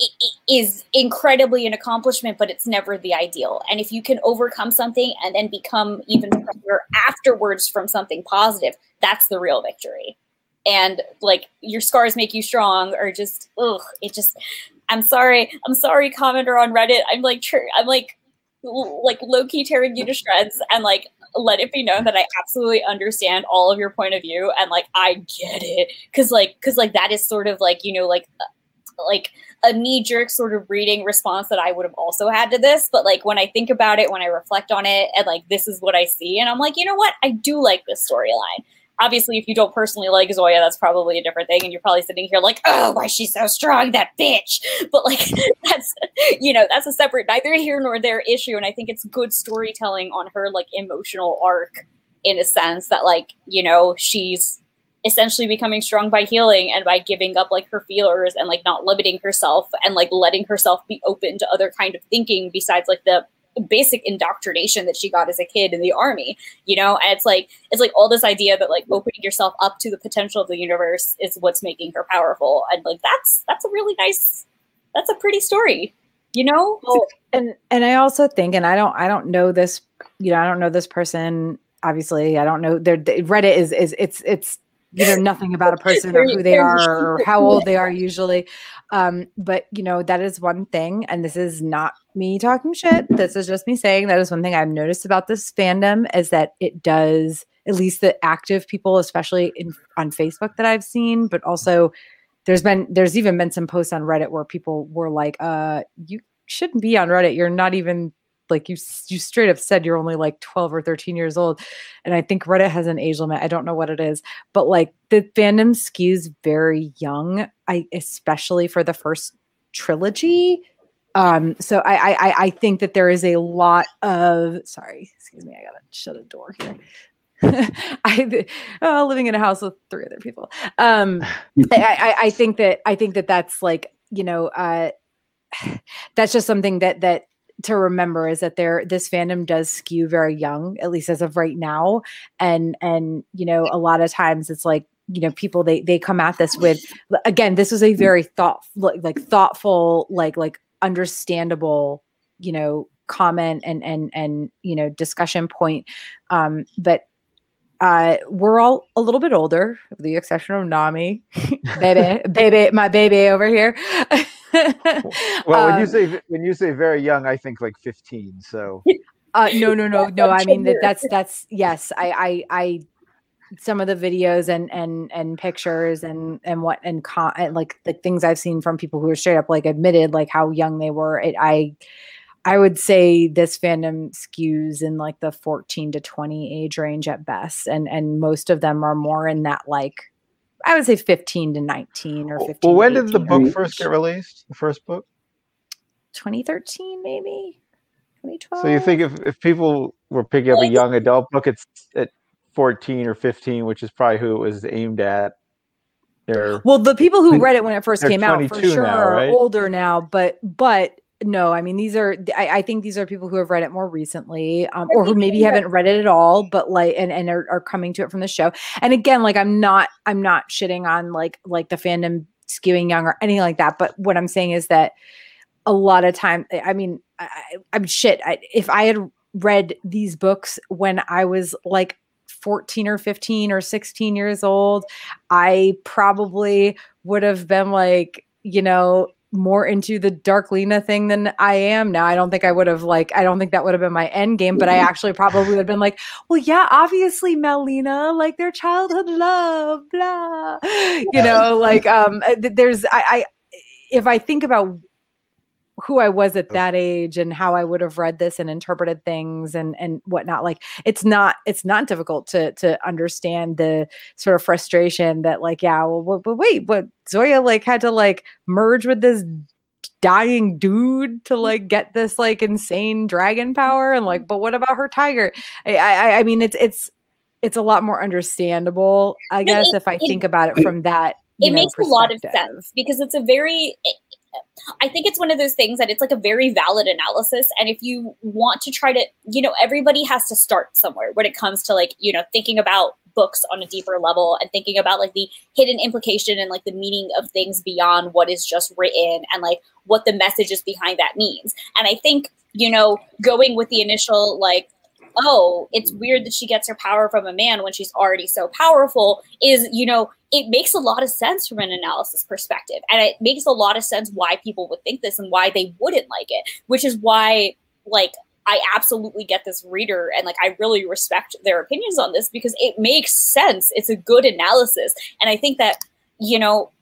[SPEAKER 5] i- i- is incredibly an accomplishment but it's never the ideal. And if you can overcome something and then become even stronger afterwards from something positive that's the real victory and like your scars make you strong or just ugh it just i'm sorry i'm sorry commenter on reddit. I'm like tr- i'm like like low-key tearing you to shreds and like let it be known that i absolutely understand all of your point of view and like i get it. Because like because like that is sort of like you know like uh, like a knee-jerk sort of reading response that i would have also had to this. But like when i think about it when i reflect on it and like this is what i see and i'm like you know what? I do like this storyline obviously if you don't personally like zoya that's probably a different thing and you're probably sitting here like oh why she's so strong that bitch. But like that's you know that's a separate neither here nor there issue and i think it's good storytelling on her like emotional arc in a sense that like you know she's essentially becoming strong by healing and by giving up like her feelers and like not limiting herself and like letting herself be open to other kind of thinking besides like the basic indoctrination that she got as a kid in the army you know and it's like it's like all this idea that like opening yourself up to the potential of the universe is what's making her powerful and like that's that's a really nice that's a pretty story you know
[SPEAKER 2] Well, and and I also think, and I don't, I don't know this, you know, I don't know this person. Obviously, I don't know. Their Reddit is is it's it's you know nothing about a person or who they are or how old they are usually. Um, but you know that is one thing, and this is not me talking shit. This is just me saying that is one thing I've noticed about this fandom is that it does at least the active people, especially in on Facebook that I've seen, but also there's been there's even been some posts on Reddit where people were like, uh, you shouldn't be on Reddit. You're not even like you you straight up said you're only like 12 or 13 years old. And I think Reddit has an age limit. I don't know what it is, but like the fandom skews very young. I especially for the first trilogy. Um, so I, I I- think that there is a lot of sorry, excuse me, I gotta shut a door here. I oh, living in a house with three other people. Um, I, I, I think that I think that that's like you know uh, that's just something that that to remember is that there this fandom does skew very young at least as of right now and and you know a lot of times it's like you know people they they come at this with again this was a very thought like, like thoughtful like like understandable you know comment and and and you know discussion point um but uh, we're all a little bit older, with the exception of Nami, baby, baby, my baby over here.
[SPEAKER 3] Well, when you
[SPEAKER 2] Um,
[SPEAKER 3] say when you say very young, I think like 15. So
[SPEAKER 2] uh, no, no, no, no. I mean that that's that's yes. I I I some of the videos and and and pictures and and what and, con- and like the things I've seen from people who are straight up like admitted like how young they were. It, I I would say this fandom skews in like the 14 to 20 age range at best, and and most of them are more in that like I would say 15 to 19 or 15.
[SPEAKER 3] well, when
[SPEAKER 2] to
[SPEAKER 3] did the book
[SPEAKER 2] range.
[SPEAKER 3] first get released? The first book.
[SPEAKER 2] 2013 maybe 2012.
[SPEAKER 3] So you think if, if people were picking up a young adult book, it's at 14 or 15, which is probably who it was aimed at. They're
[SPEAKER 2] Well, the people who read it when it first came out for sure
[SPEAKER 3] now,
[SPEAKER 2] are older now, but but no, I mean these are I, I think these are people who have read it more recently, um, or who maybe haven't read it at all, but like and and are, are coming to it from the show. And again, like I'm not I'm not shitting on like like the fandom skewing young or anything like that. But what I'm saying is that a lot of time, I mean, I, I- I'm shit. I, if I had read these books when I was like 14 or 15 or 16 years old, I probably would have been like, you know, more into the Darklina thing than I am now. I don't think I would have like, I don't think that would have been my end game, but I actually probably would have been like, well, yeah, obviously Malina, like their childhood love, blah, you know, like, um, th- there's, I, I, if I think about who I was at that age and how I would have read this and interpreted things and and whatnot. Like it's not it's not difficult to to understand the sort of frustration that like yeah well but, but wait but Zoya like had to like merge with this dying dude to like get this like insane dragon power and like but what about her tiger I I, I mean it's it's it's a lot more understandable I guess
[SPEAKER 5] it-
[SPEAKER 2] if I
[SPEAKER 5] it-
[SPEAKER 2] think about it from that
[SPEAKER 5] it
[SPEAKER 2] know,
[SPEAKER 5] makes a lot of sense because it's a very I think it's one of those things that it's like a very valid analysis. And if you want to try to, you know, everybody has to start somewhere when it comes to like, you know, thinking about books on a deeper level and thinking about like the hidden implication and like the meaning of things beyond what is just written and like what the messages behind that means. And I think, you know, going with the initial like, oh, it's weird that she gets her power from a man when she's already so powerful is, you know, it makes a lot of sense from an analysis perspective. And it makes a lot of sense why people would think this and why they wouldn't like it, which is why, like, I absolutely get this reader and like I really respect their opinions on this because it makes sense. It's a good analysis. And I think that, you know,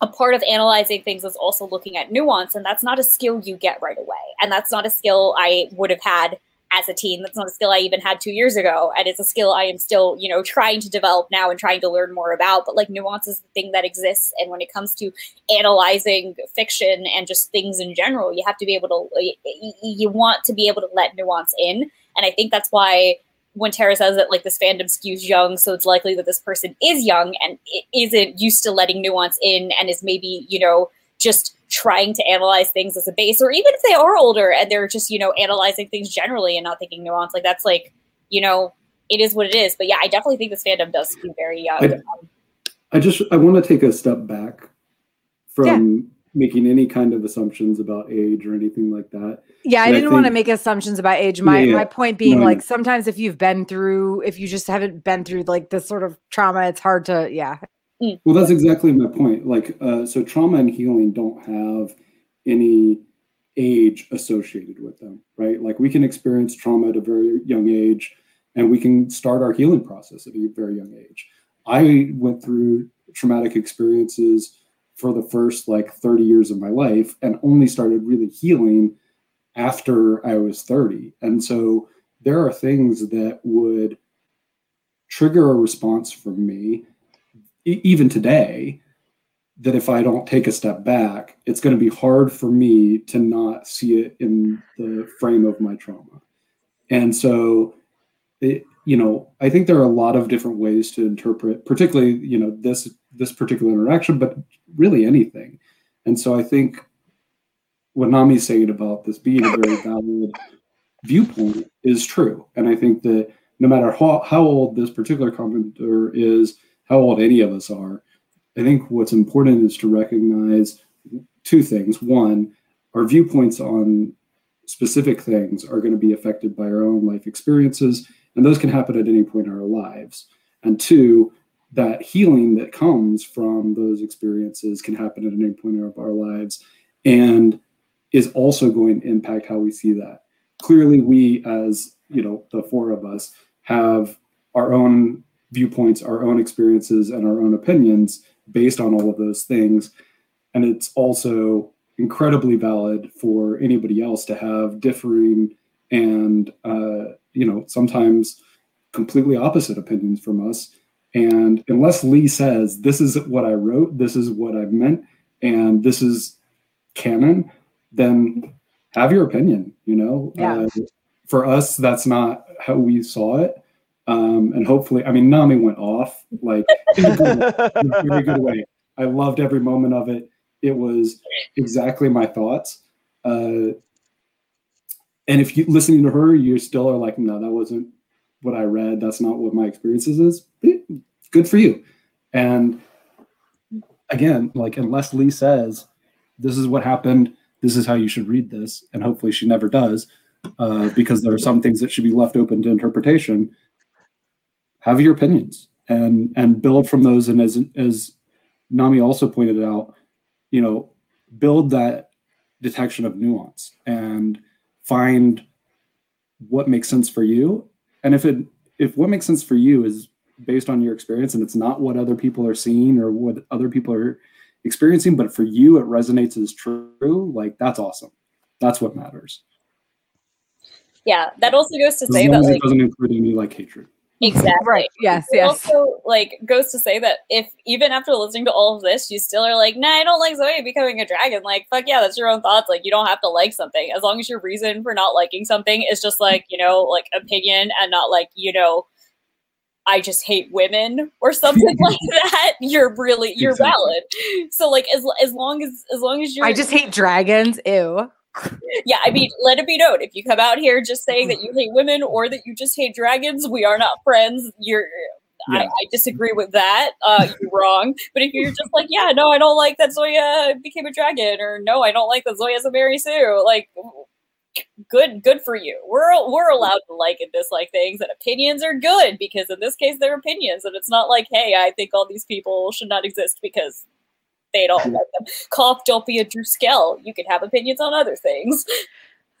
[SPEAKER 5] a part of analyzing things is also looking at nuance and that's not a skill you get right away. And that's not a skill I would have had as a teen. That's not a skill I even had two years ago. And it's a skill I am still, you know, trying to develop now and trying to learn more about. But like nuance is the thing that exists. And when it comes to analyzing fiction and just things in general, you have to be able to, you want to be able to let nuance in. And I think that's why when Tara says that like this fandom skews young, so it's likely that this person is young and isn't used to letting nuance in and is maybe, you know, just trying to analyze things as a base, or even if they are older and they're just, you know, analyzing things generally and not thinking nuance, like that's like, you know, it is what it is. But yeah, I definitely think this fandom does skew very young.
[SPEAKER 4] I, I just I want to take a step back from making any kind of assumptions about age or anything like that.
[SPEAKER 2] Yeah, I
[SPEAKER 4] And I
[SPEAKER 2] didn't want to make assumptions about age. My
[SPEAKER 4] Yeah, yeah.
[SPEAKER 2] my point being
[SPEAKER 4] No,
[SPEAKER 2] like
[SPEAKER 4] know.
[SPEAKER 2] sometimes if you've been through if you just haven't been through like this sort of trauma, it's hard to yeah.
[SPEAKER 4] Well, that's exactly my point. Like, uh, so trauma and healing don't have any age associated with them, right? Like, we can experience trauma at a very young age, and we can start our healing process at a very young age. I went through traumatic experiences for the first like 30 years of my life and only started really healing after I was 30. And so there are things that would trigger a response from me even today that if I don't take a step back, it's going to be hard for me to not see it in the frame of my trauma. And so, it, you know, I think there are a lot of different ways to interpret, particularly, you know, this this particular interaction, but really anything. And so, I think what Nami's saying about this being a very valid viewpoint is true. And I think that no matter how, how old this particular commenter is, how old any of us are, I think what's important is to recognize two things. One, our viewpoints on specific things are going to be affected by our own life experiences, and those can happen at any point in our lives. And two, that healing that comes from those experiences can happen at any point of our lives and is also going to impact how we see that. Clearly, we, as you know, the four of us, have our own viewpoints, our own experiences, and our own opinions based on all of those things. And it's also incredibly valid for anybody else to have differing and, uh, you know, sometimes completely opposite opinions from us. And unless Leigh says, this is what I wrote, this is what I meant, and this is canon, then have your opinion, you know?
[SPEAKER 2] Yeah.
[SPEAKER 4] Uh, for us, that's not how we saw it. Um, and hopefully, I mean, Nami went off like in a good in a very good way. I loved every moment of it. It was exactly my thoughts. Uh, and if you listening to her, you still are like, no, that wasn't what I read. That's not what my experiences is. Eh, Good for you. And again, like unless Leigh says, this is what happened, this is how you should read this, and hopefully she never does, uh, because there are some things that should be left open to interpretation. Have your opinions and and build from those. And as as Nami also pointed out, you know, build that detection of nuance and find what makes sense for you. And if it if what makes sense for you is based on your experience and it's not what other people are seeing or what other people are experiencing, but for you it resonates as true, like that's awesome. That's what matters.
[SPEAKER 5] Yeah, that also goes to
[SPEAKER 4] As
[SPEAKER 5] say that like
[SPEAKER 4] doesn't include any like hatred.
[SPEAKER 5] Exactly
[SPEAKER 2] Right. Yes,
[SPEAKER 5] It
[SPEAKER 2] yes.
[SPEAKER 5] also like goes to say that if even after listening to all of this, you still are like, nah, I don't like Zoe becoming a dragon. Like, fuck yeah, that's your own thoughts. Like, you don't have to like something as long as your reason for not liking something is just like you know, like opinion and not like you know, I just hate women or something like that, you're really you're
[SPEAKER 4] Exactly.
[SPEAKER 5] valid. So like as as long as as long as you're
[SPEAKER 2] I just hate dragons. Ew.
[SPEAKER 5] Yeah, I mean, let it be known if you come out here just saying that you hate women or that you just hate dragons, we are not friends. You're I, I disagree with that. Uh, you're wrong. But if you're just like, yeah, no, I don't like that Zoya became a dragon, or no, I don't like that Zoya's a Mary Sue, like good good for you. We're we're allowed to like and dislike things, and opinions are good because in this case they're opinions, and it's not like, hey, I think all these people should not exist because they don't like them. Cough, don't be a drüskelle. You can have opinions on other things.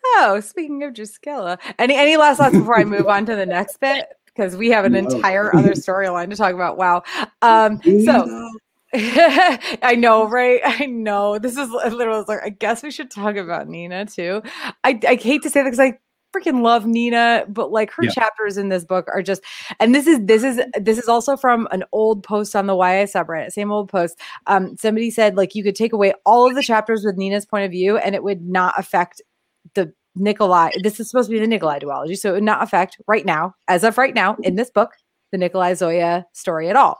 [SPEAKER 2] Oh, speaking of Druskella, any any last thoughts before I move on to the next bit? Because we have an
[SPEAKER 4] No.
[SPEAKER 2] entire other storyline to talk about. Wow. Um, so I know, right? I know. This is literally like I guess we should talk about Nina too. I I hate to say that because I freaking love Nina, but like her
[SPEAKER 4] Yeah.
[SPEAKER 2] chapters in this book are just and this is this is this is also from an old post on the YA subreddit, same old post. Um somebody said like you could take away all of the chapters with Nina's point of view and it would not affect the Nikolai. This is supposed to be the Nikolai duology, so it would not affect right now, as of right now, in this book, the Nikolai Zoya story at all.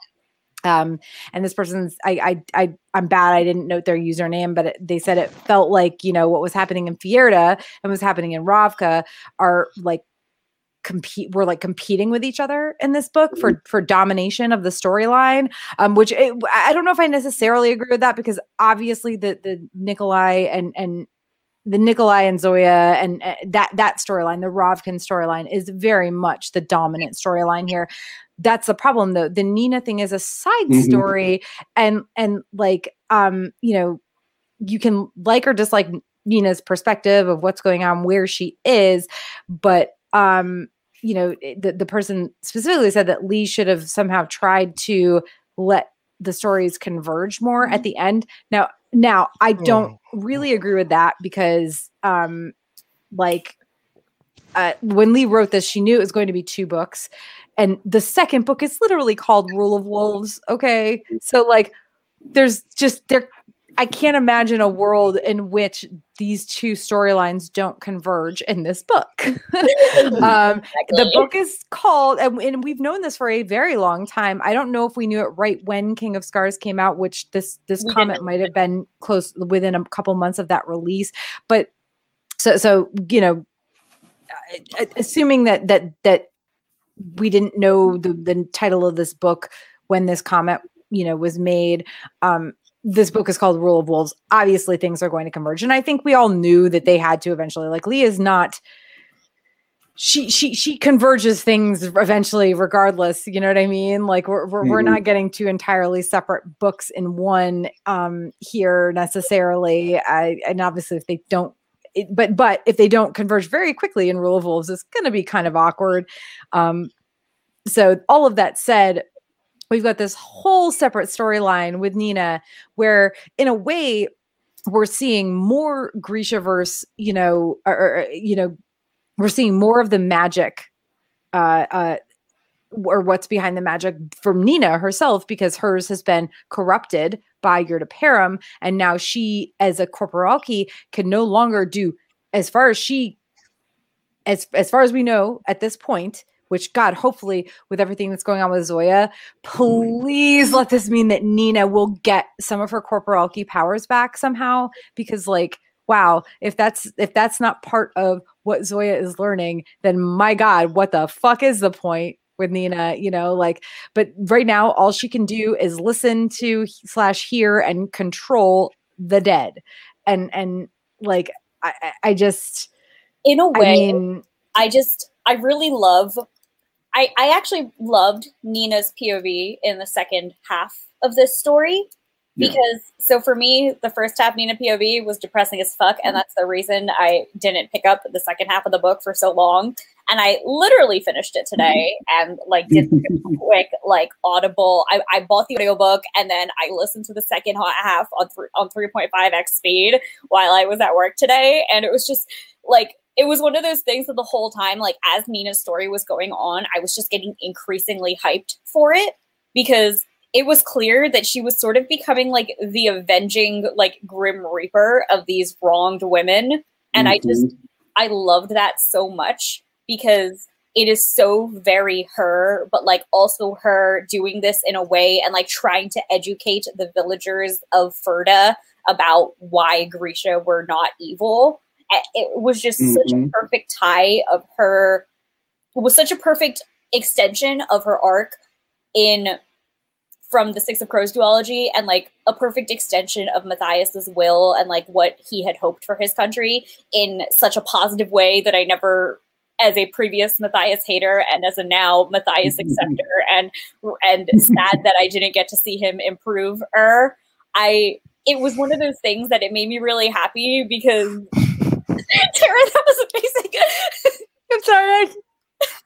[SPEAKER 2] Um, and this person's I I I I'm bad. I didn't note their username, but it, they said it felt like you know what was happening in Fjerda and was happening in Ravka are like compete we're like competing with each other in this book for for domination of the storyline um which it, i don't know if i necessarily agree with that because obviously the the nikolai and and the Nikolai and Zoya and uh, that that storyline, the Ravkan storyline, is very much the dominant storyline here. That's the problem, though. The Nina thing is a side
[SPEAKER 4] Mhm.
[SPEAKER 2] story, and and like um, you know, you can like or dislike Nina's perspective of what's going on, where she is, but um, you know, the the person specifically said that Leigh should have somehow tried to let the stories converge more at the end. Now, now I don't really agree with that because um like uh, when Leigh wrote this, she knew it was going to be two books. And the second book is literally called Rule of Wolves. Okay. So, like, there's just there, I can't imagine a world in which these two storylines don't converge in this book. um, the book is called, and, and we've known this for a very long time. I don't know if we knew it right when King of Scars came out, which this this
[SPEAKER 5] We
[SPEAKER 2] comment might have been close within a couple months of that release. But so so you know, assuming that that that we didn't know the the title of this book when this comment you know was made. Um this book is called rule of wolves. Obviously things are going to converge and i think we all knew that they had to eventually. Like Leigh is not she she she converges things eventually regardless you know what i mean? Like we're we're, we're
[SPEAKER 4] Mhm.
[SPEAKER 2] not getting two entirely separate books in one um here necessarily. I and obviously if they don't it, but but if they don't converge very quickly in rule of wolves it's going to be kind of awkward. Um so all of that said we've got this whole separate storyline with nina where in a way we're seeing more grishaverse you know or, or, you know we're seeing more of the magic uh uh or what's behind the magic from Nina herself because hers has been corrupted by jurda parem and now she as a corporalki can no longer do as far as she as as far as we know at this point which god hopefully with everything that's going on with Zoya please let this mean that Nina will get some of her corporalki powers back somehow because like wow if that's if that's not part of what Zoya is learning then my god what the fuck is the point with Nina, you know, like, but right now, all she can do is listen to slash hear and control the dead. And, and like, I, I- I just,
[SPEAKER 5] In a way,
[SPEAKER 2] mean,
[SPEAKER 5] I just I really love I I actually loved Nina's POV in the second half of this story
[SPEAKER 4] Yeah.
[SPEAKER 5] because so for me the first half Nina POV was depressing as fuck and mm-hmm. that's the reason I didn't pick up the second half of the book for so long and I literally finished it today mm-hmm. and like did a quick like audible. I, I bought the audiobook and then I listened to the second half on th- on 3.5x speed while I was at work today. And it was just like it was one of those things that the whole time, like as Nina's story was going on, I was just getting increasingly hyped for it because it was clear that she was sort of becoming like the avenging, like grim reaper of these wronged women. And I just, mm-hmm. I loved that so much because it is so very her, but like also her doing this in a way and like trying to educate the villagers of Fjerda about why Grisha were not evil. It was just mm-hmm. such a mm-hmm. perfect tie of her. It was such a perfect extension of her arc in from the Six of Crows duology and like a perfect extension of Matthias's will and like what he had hoped for his country in such a positive way that I never as a previous Matthias hater and as a now Matthias acceptor and and sad that I didn't get to see him improve er I it was one of those things that it made me really happy because Tara that was amazing
[SPEAKER 2] I'm sorry I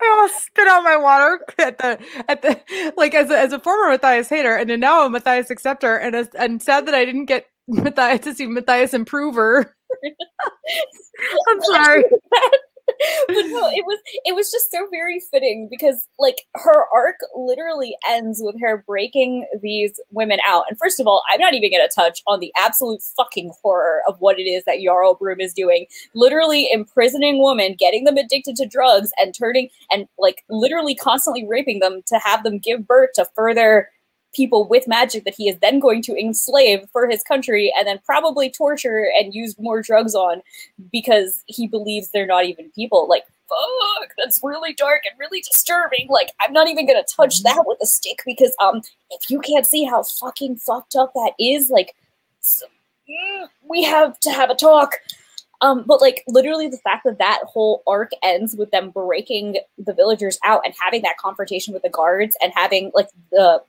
[SPEAKER 2] I almost spit out my water at the at the like as a, as a former Matthias hater and now a Matthias acceptor and as, and sad that I didn't get Matthias to see Matthias improver. I'm sorry.
[SPEAKER 5] no, it was it was just so very fitting because like her arc literally ends with her breaking these women out. And first of all, I'm not even gonna touch on the absolute fucking horror of what it is that Jarl Brum is doing. Literally imprisoning women, getting them addicted to drugs, and turning and like literally constantly raping them to have them give birth to further people with magic that he is then going to enslave for his country and then probably torture and use more drugs on because he believes they're not even people. Like, fuck, that's really dark and really disturbing. Like, I'm not even gonna touch that with a stick because um if you can't see how fucking fucked up that is, like so, mm, we have to have a talk. Um, but like literally the fact that that whole arc ends with them breaking the villagers out and having that confrontation with the guards and having like the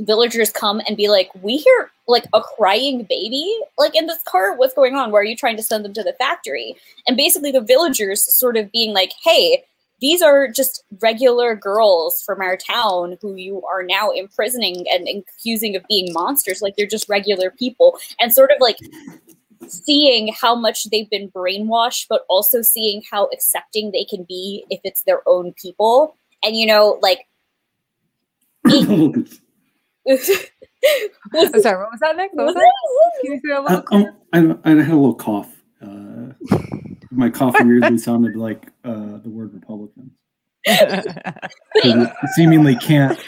[SPEAKER 5] villagers come and be like, "We hear like a crying baby like in this cart. What's going on? Why are you trying to send them to the factory?" And basically, the villagers sort of being like, "Hey." These are just regular girls from our town who you are now imprisoning and accusing of being monsters. Like they're just regular people. And sort of like seeing how much they've been brainwashed, but also seeing how accepting they can be if it's their own people. And you know, like
[SPEAKER 2] I'm sorry, what was that, Nick? What was that? Can you say a little uh,
[SPEAKER 4] um, I, I, had a little cough. Uh, my cough weirdly sounded like uh, the word Republican. seemingly can't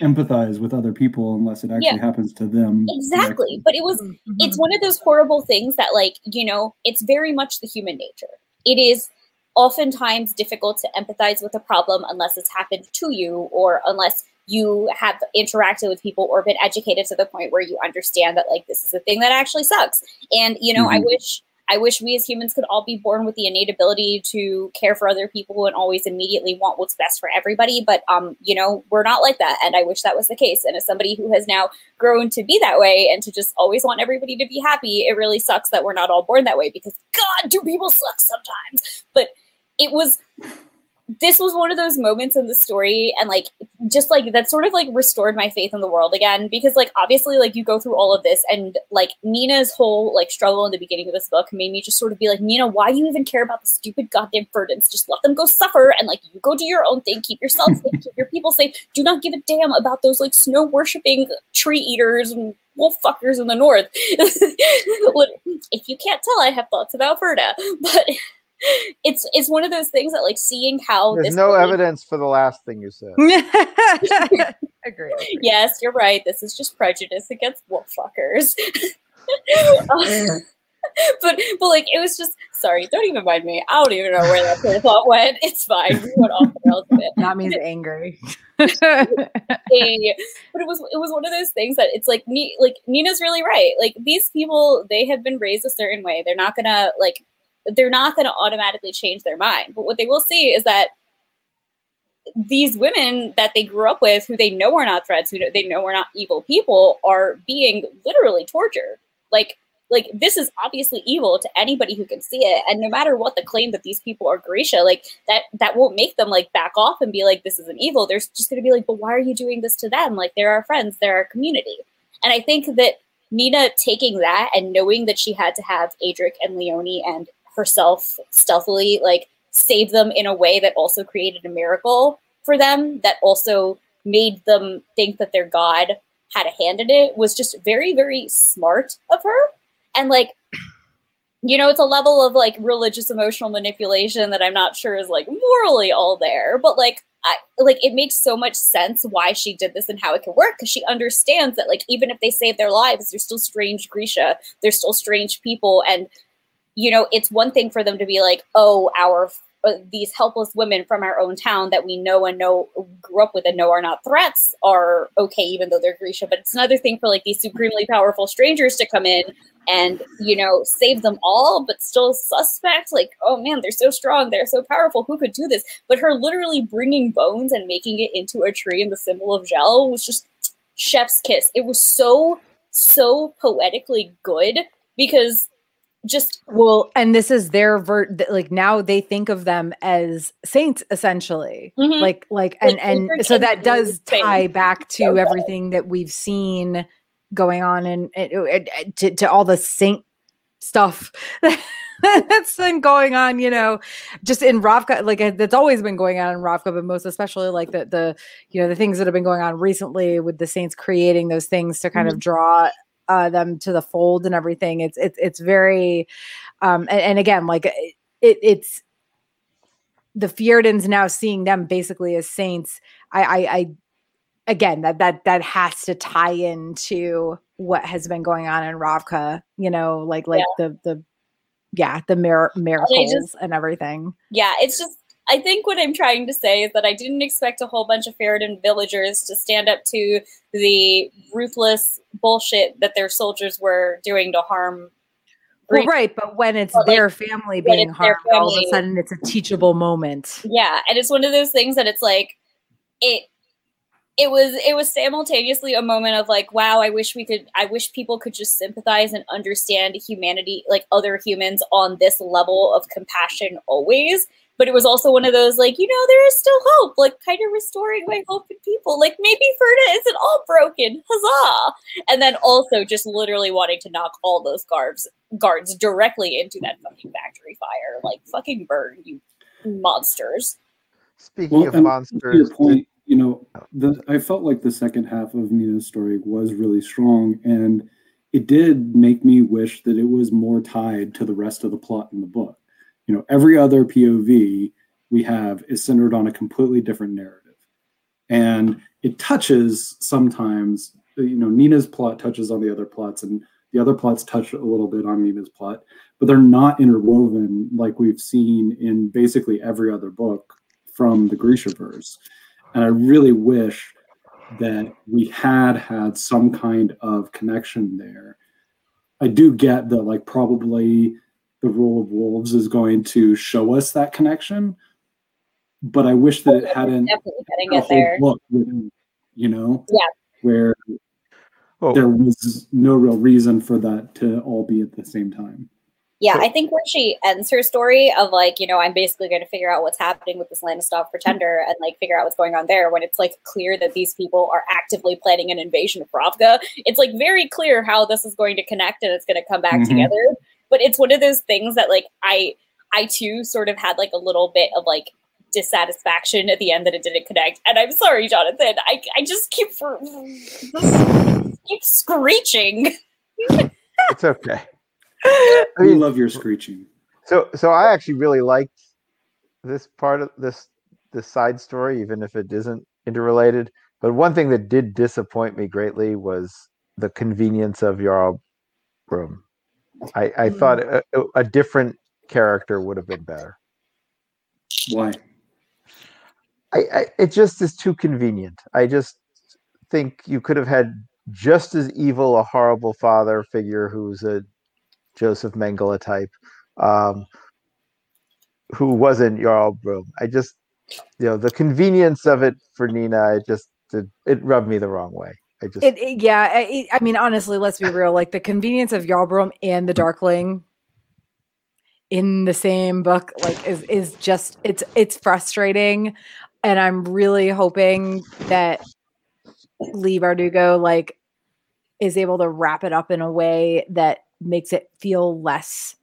[SPEAKER 4] empathize with other people unless it actually yeah. happens to them.
[SPEAKER 5] Exactly. Directly. But it was mm-hmm. it's one of those horrible things that like, you know, it's very much the human nature. It is oftentimes difficult to empathize with a problem unless it's happened to you or unless you have interacted with people or been educated to the point where you understand that like this is a thing that actually sucks. And you know, mm-hmm. I wish I wish we as humans could all be born with the innate ability to care for other people and always immediately want what's best for everybody. But um, you know, we're not like that, and I wish that was the case. And as somebody who has now grown to be that way and to just always want everybody to be happy, it really sucks that we're not all born that way because God, do people suck sometimes. But it was this was one of those moments in the story and like just like that sort of like restored my faith in the world again because like obviously like you go through all of this and like Nina's whole like struggle in the beginning of this book made me just sort of be like Nina why do you even care about the stupid goddamn Fjerdans just let them go suffer and like you go do your own thing. Keep yourself safe. Keep your people safe. Do not give a damn about those like snow worshipping tree eaters and wolf fuckers in the north. If you can't tell I have thoughts about Fjerda but it's it's one of those things that like seeing how
[SPEAKER 3] there's no evidence for the last thing you said.
[SPEAKER 2] Agree.
[SPEAKER 5] Yes, you're right. This is just prejudice against wolf fuckers. but but like it was just sorry, don't even mind me. I don't even know where that train thought went. It's fine. We went off the rails a bit.
[SPEAKER 2] That means angry.
[SPEAKER 5] but it was it was one of those things that it's like me like Nina's really right. Like these people, they have been raised a certain way. They're not gonna like they're not going to automatically change their mind. But what they will see is that these women that they grew up with, who they know are not threats, who they know are not evil people, are being literally tortured. Like, like this is obviously evil to anybody who can see it. And no matter what the claim that these people are Grisha, like that that won't make them like back off and be like, this isn't evil. They're just gonna be like, but why are you doing this to them? Like they're our friends, they're our community. And I think that Nina taking that and knowing that she had to have Adrik and Leoni and herself stealthily like save them in a way that also created a miracle for them that also made them think that their god had a hand in it was just very very smart of her. And like you know, it's a level of like religious emotional manipulation that I'm not sure is like morally all there, but like I, like it makes so much sense why she did this and how it can work because she understands that like even if they save their lives, they're still strange Grisha, they're still strange people, and you know it's one thing for them to be like, oh, our uh, these helpless women from our own town that we know and know grew up with and know are not threats are okay, even though they're Grisha. But it's another thing for like these supremely powerful strangers to come in and you know save them all, but still suspect. Like, oh man, they're so strong, they're so powerful. Who could do this? But her literally bringing bones and making it into a tree and the symbol of Djel was just chef's kiss. It was so so poetically good because just
[SPEAKER 2] well and this is their vert like now they think of them as saints essentially.
[SPEAKER 5] Mhm.
[SPEAKER 2] like like
[SPEAKER 5] Like,
[SPEAKER 2] and and so that does tie back to
[SPEAKER 5] So
[SPEAKER 2] everything that we've seen going on and, and, and to, to all the saint stuff that's been going on you know just in Ravka like that's always been going on in Ravka but most especially like the the you know the things that have been going on recently with the saints creating those things to kind of draw uh, them to the fold and everything. It's it's it's very, um, and, and again, like it, it's the Fjerdans now seeing them basically as saints. I, I, I again that that that has to tie into what has been going on in Ravka. You know, like like the the yeah the mir- miracles and everything.
[SPEAKER 5] yeah, it's just I think what I'm trying to say is that I didn't expect a whole bunch of Fjerdan villagers to stand up to the ruthless bullshit that their soldiers were doing to harm.
[SPEAKER 2] Well, right, but when it's
[SPEAKER 5] But, like,
[SPEAKER 2] their family being harmed, all of a sudden it's a teachable moment.
[SPEAKER 5] Yeah, and it's one of those things that it's like it it was it was simultaneously a moment of like wow i wish we could i wish people could just sympathize and understand humanity like other humans on this level of compassion always but it was also one of those like you know there is still hope like kind of restoring my hope in people. Like maybe Fjerda isn't all broken huzzah! And then also just literally wanting to knock all those guards guards directly into that fucking factory fire like fucking burn you monsters.
[SPEAKER 3] Speaking of
[SPEAKER 4] and to
[SPEAKER 3] monsters,
[SPEAKER 4] your point, you know, the I felt like the second half of Nina's story was really strong, and it did make me wish that it was more tied to the rest of the plot in the book. You know, every other POV we have is centered on a completely different narrative, and it touches sometimes. You know, Nina's plot touches on the other plots, and the other plots touch a little bit on Nina's plot, but they're not interwoven like we've seen in basically every other book from the Grishaverse. And I really wish that we had had some kind of connection there. I do get that, like, probably the rule of wolves is going to show us that connection, but I wish that it hadn't
[SPEAKER 5] definitely getting
[SPEAKER 4] a whole
[SPEAKER 5] there.
[SPEAKER 4] book, written, you know,
[SPEAKER 5] Yeah.
[SPEAKER 4] where
[SPEAKER 3] oh,
[SPEAKER 4] there was no real reason for that to all be at the same time.
[SPEAKER 5] Yeah, I think when she ends her story of like, you know, I'm basically going to figure out what's happening with this Lantsov pretender and like figure out what's going on there. When it's like clear that these people are actively planning an invasion of Ravka, it's like very clear how this is going to connect and it's going to come back
[SPEAKER 4] Mhm.
[SPEAKER 5] together. But it's one of those things that like I, I too sort of had like a little bit of like dissatisfaction at the end that it didn't connect. And I'm sorry, Jonathan. I, I just keep for, keep screeching.
[SPEAKER 3] it's okay.
[SPEAKER 4] I
[SPEAKER 3] I mean,
[SPEAKER 4] love your screeching.
[SPEAKER 3] So so I actually really liked this part of this this side story, even if it isn't interrelated. But one thing that did disappoint me greatly was the convenience of Jarl Brum. I, I thought a, a- a different character would have been better.
[SPEAKER 4] Why?
[SPEAKER 3] I, I it just is too convenient. I just think you could have had just as evil a horrible father figure who's a Joseph Mengele type, um, who wasn't Jarl Brum. I just you know the convenience of it for Nina. It just it, it rubbed me the wrong way. I just
[SPEAKER 2] It, it- yeah, I, it- I mean, honestly, let's be real. Like the convenience of Jarl Brum and the mm-hmm. Darkling in the same book, like is is just it's it's frustrating, and I'm really hoping that Leigh Bardugo like is able to wrap it up in a way that makes it feel less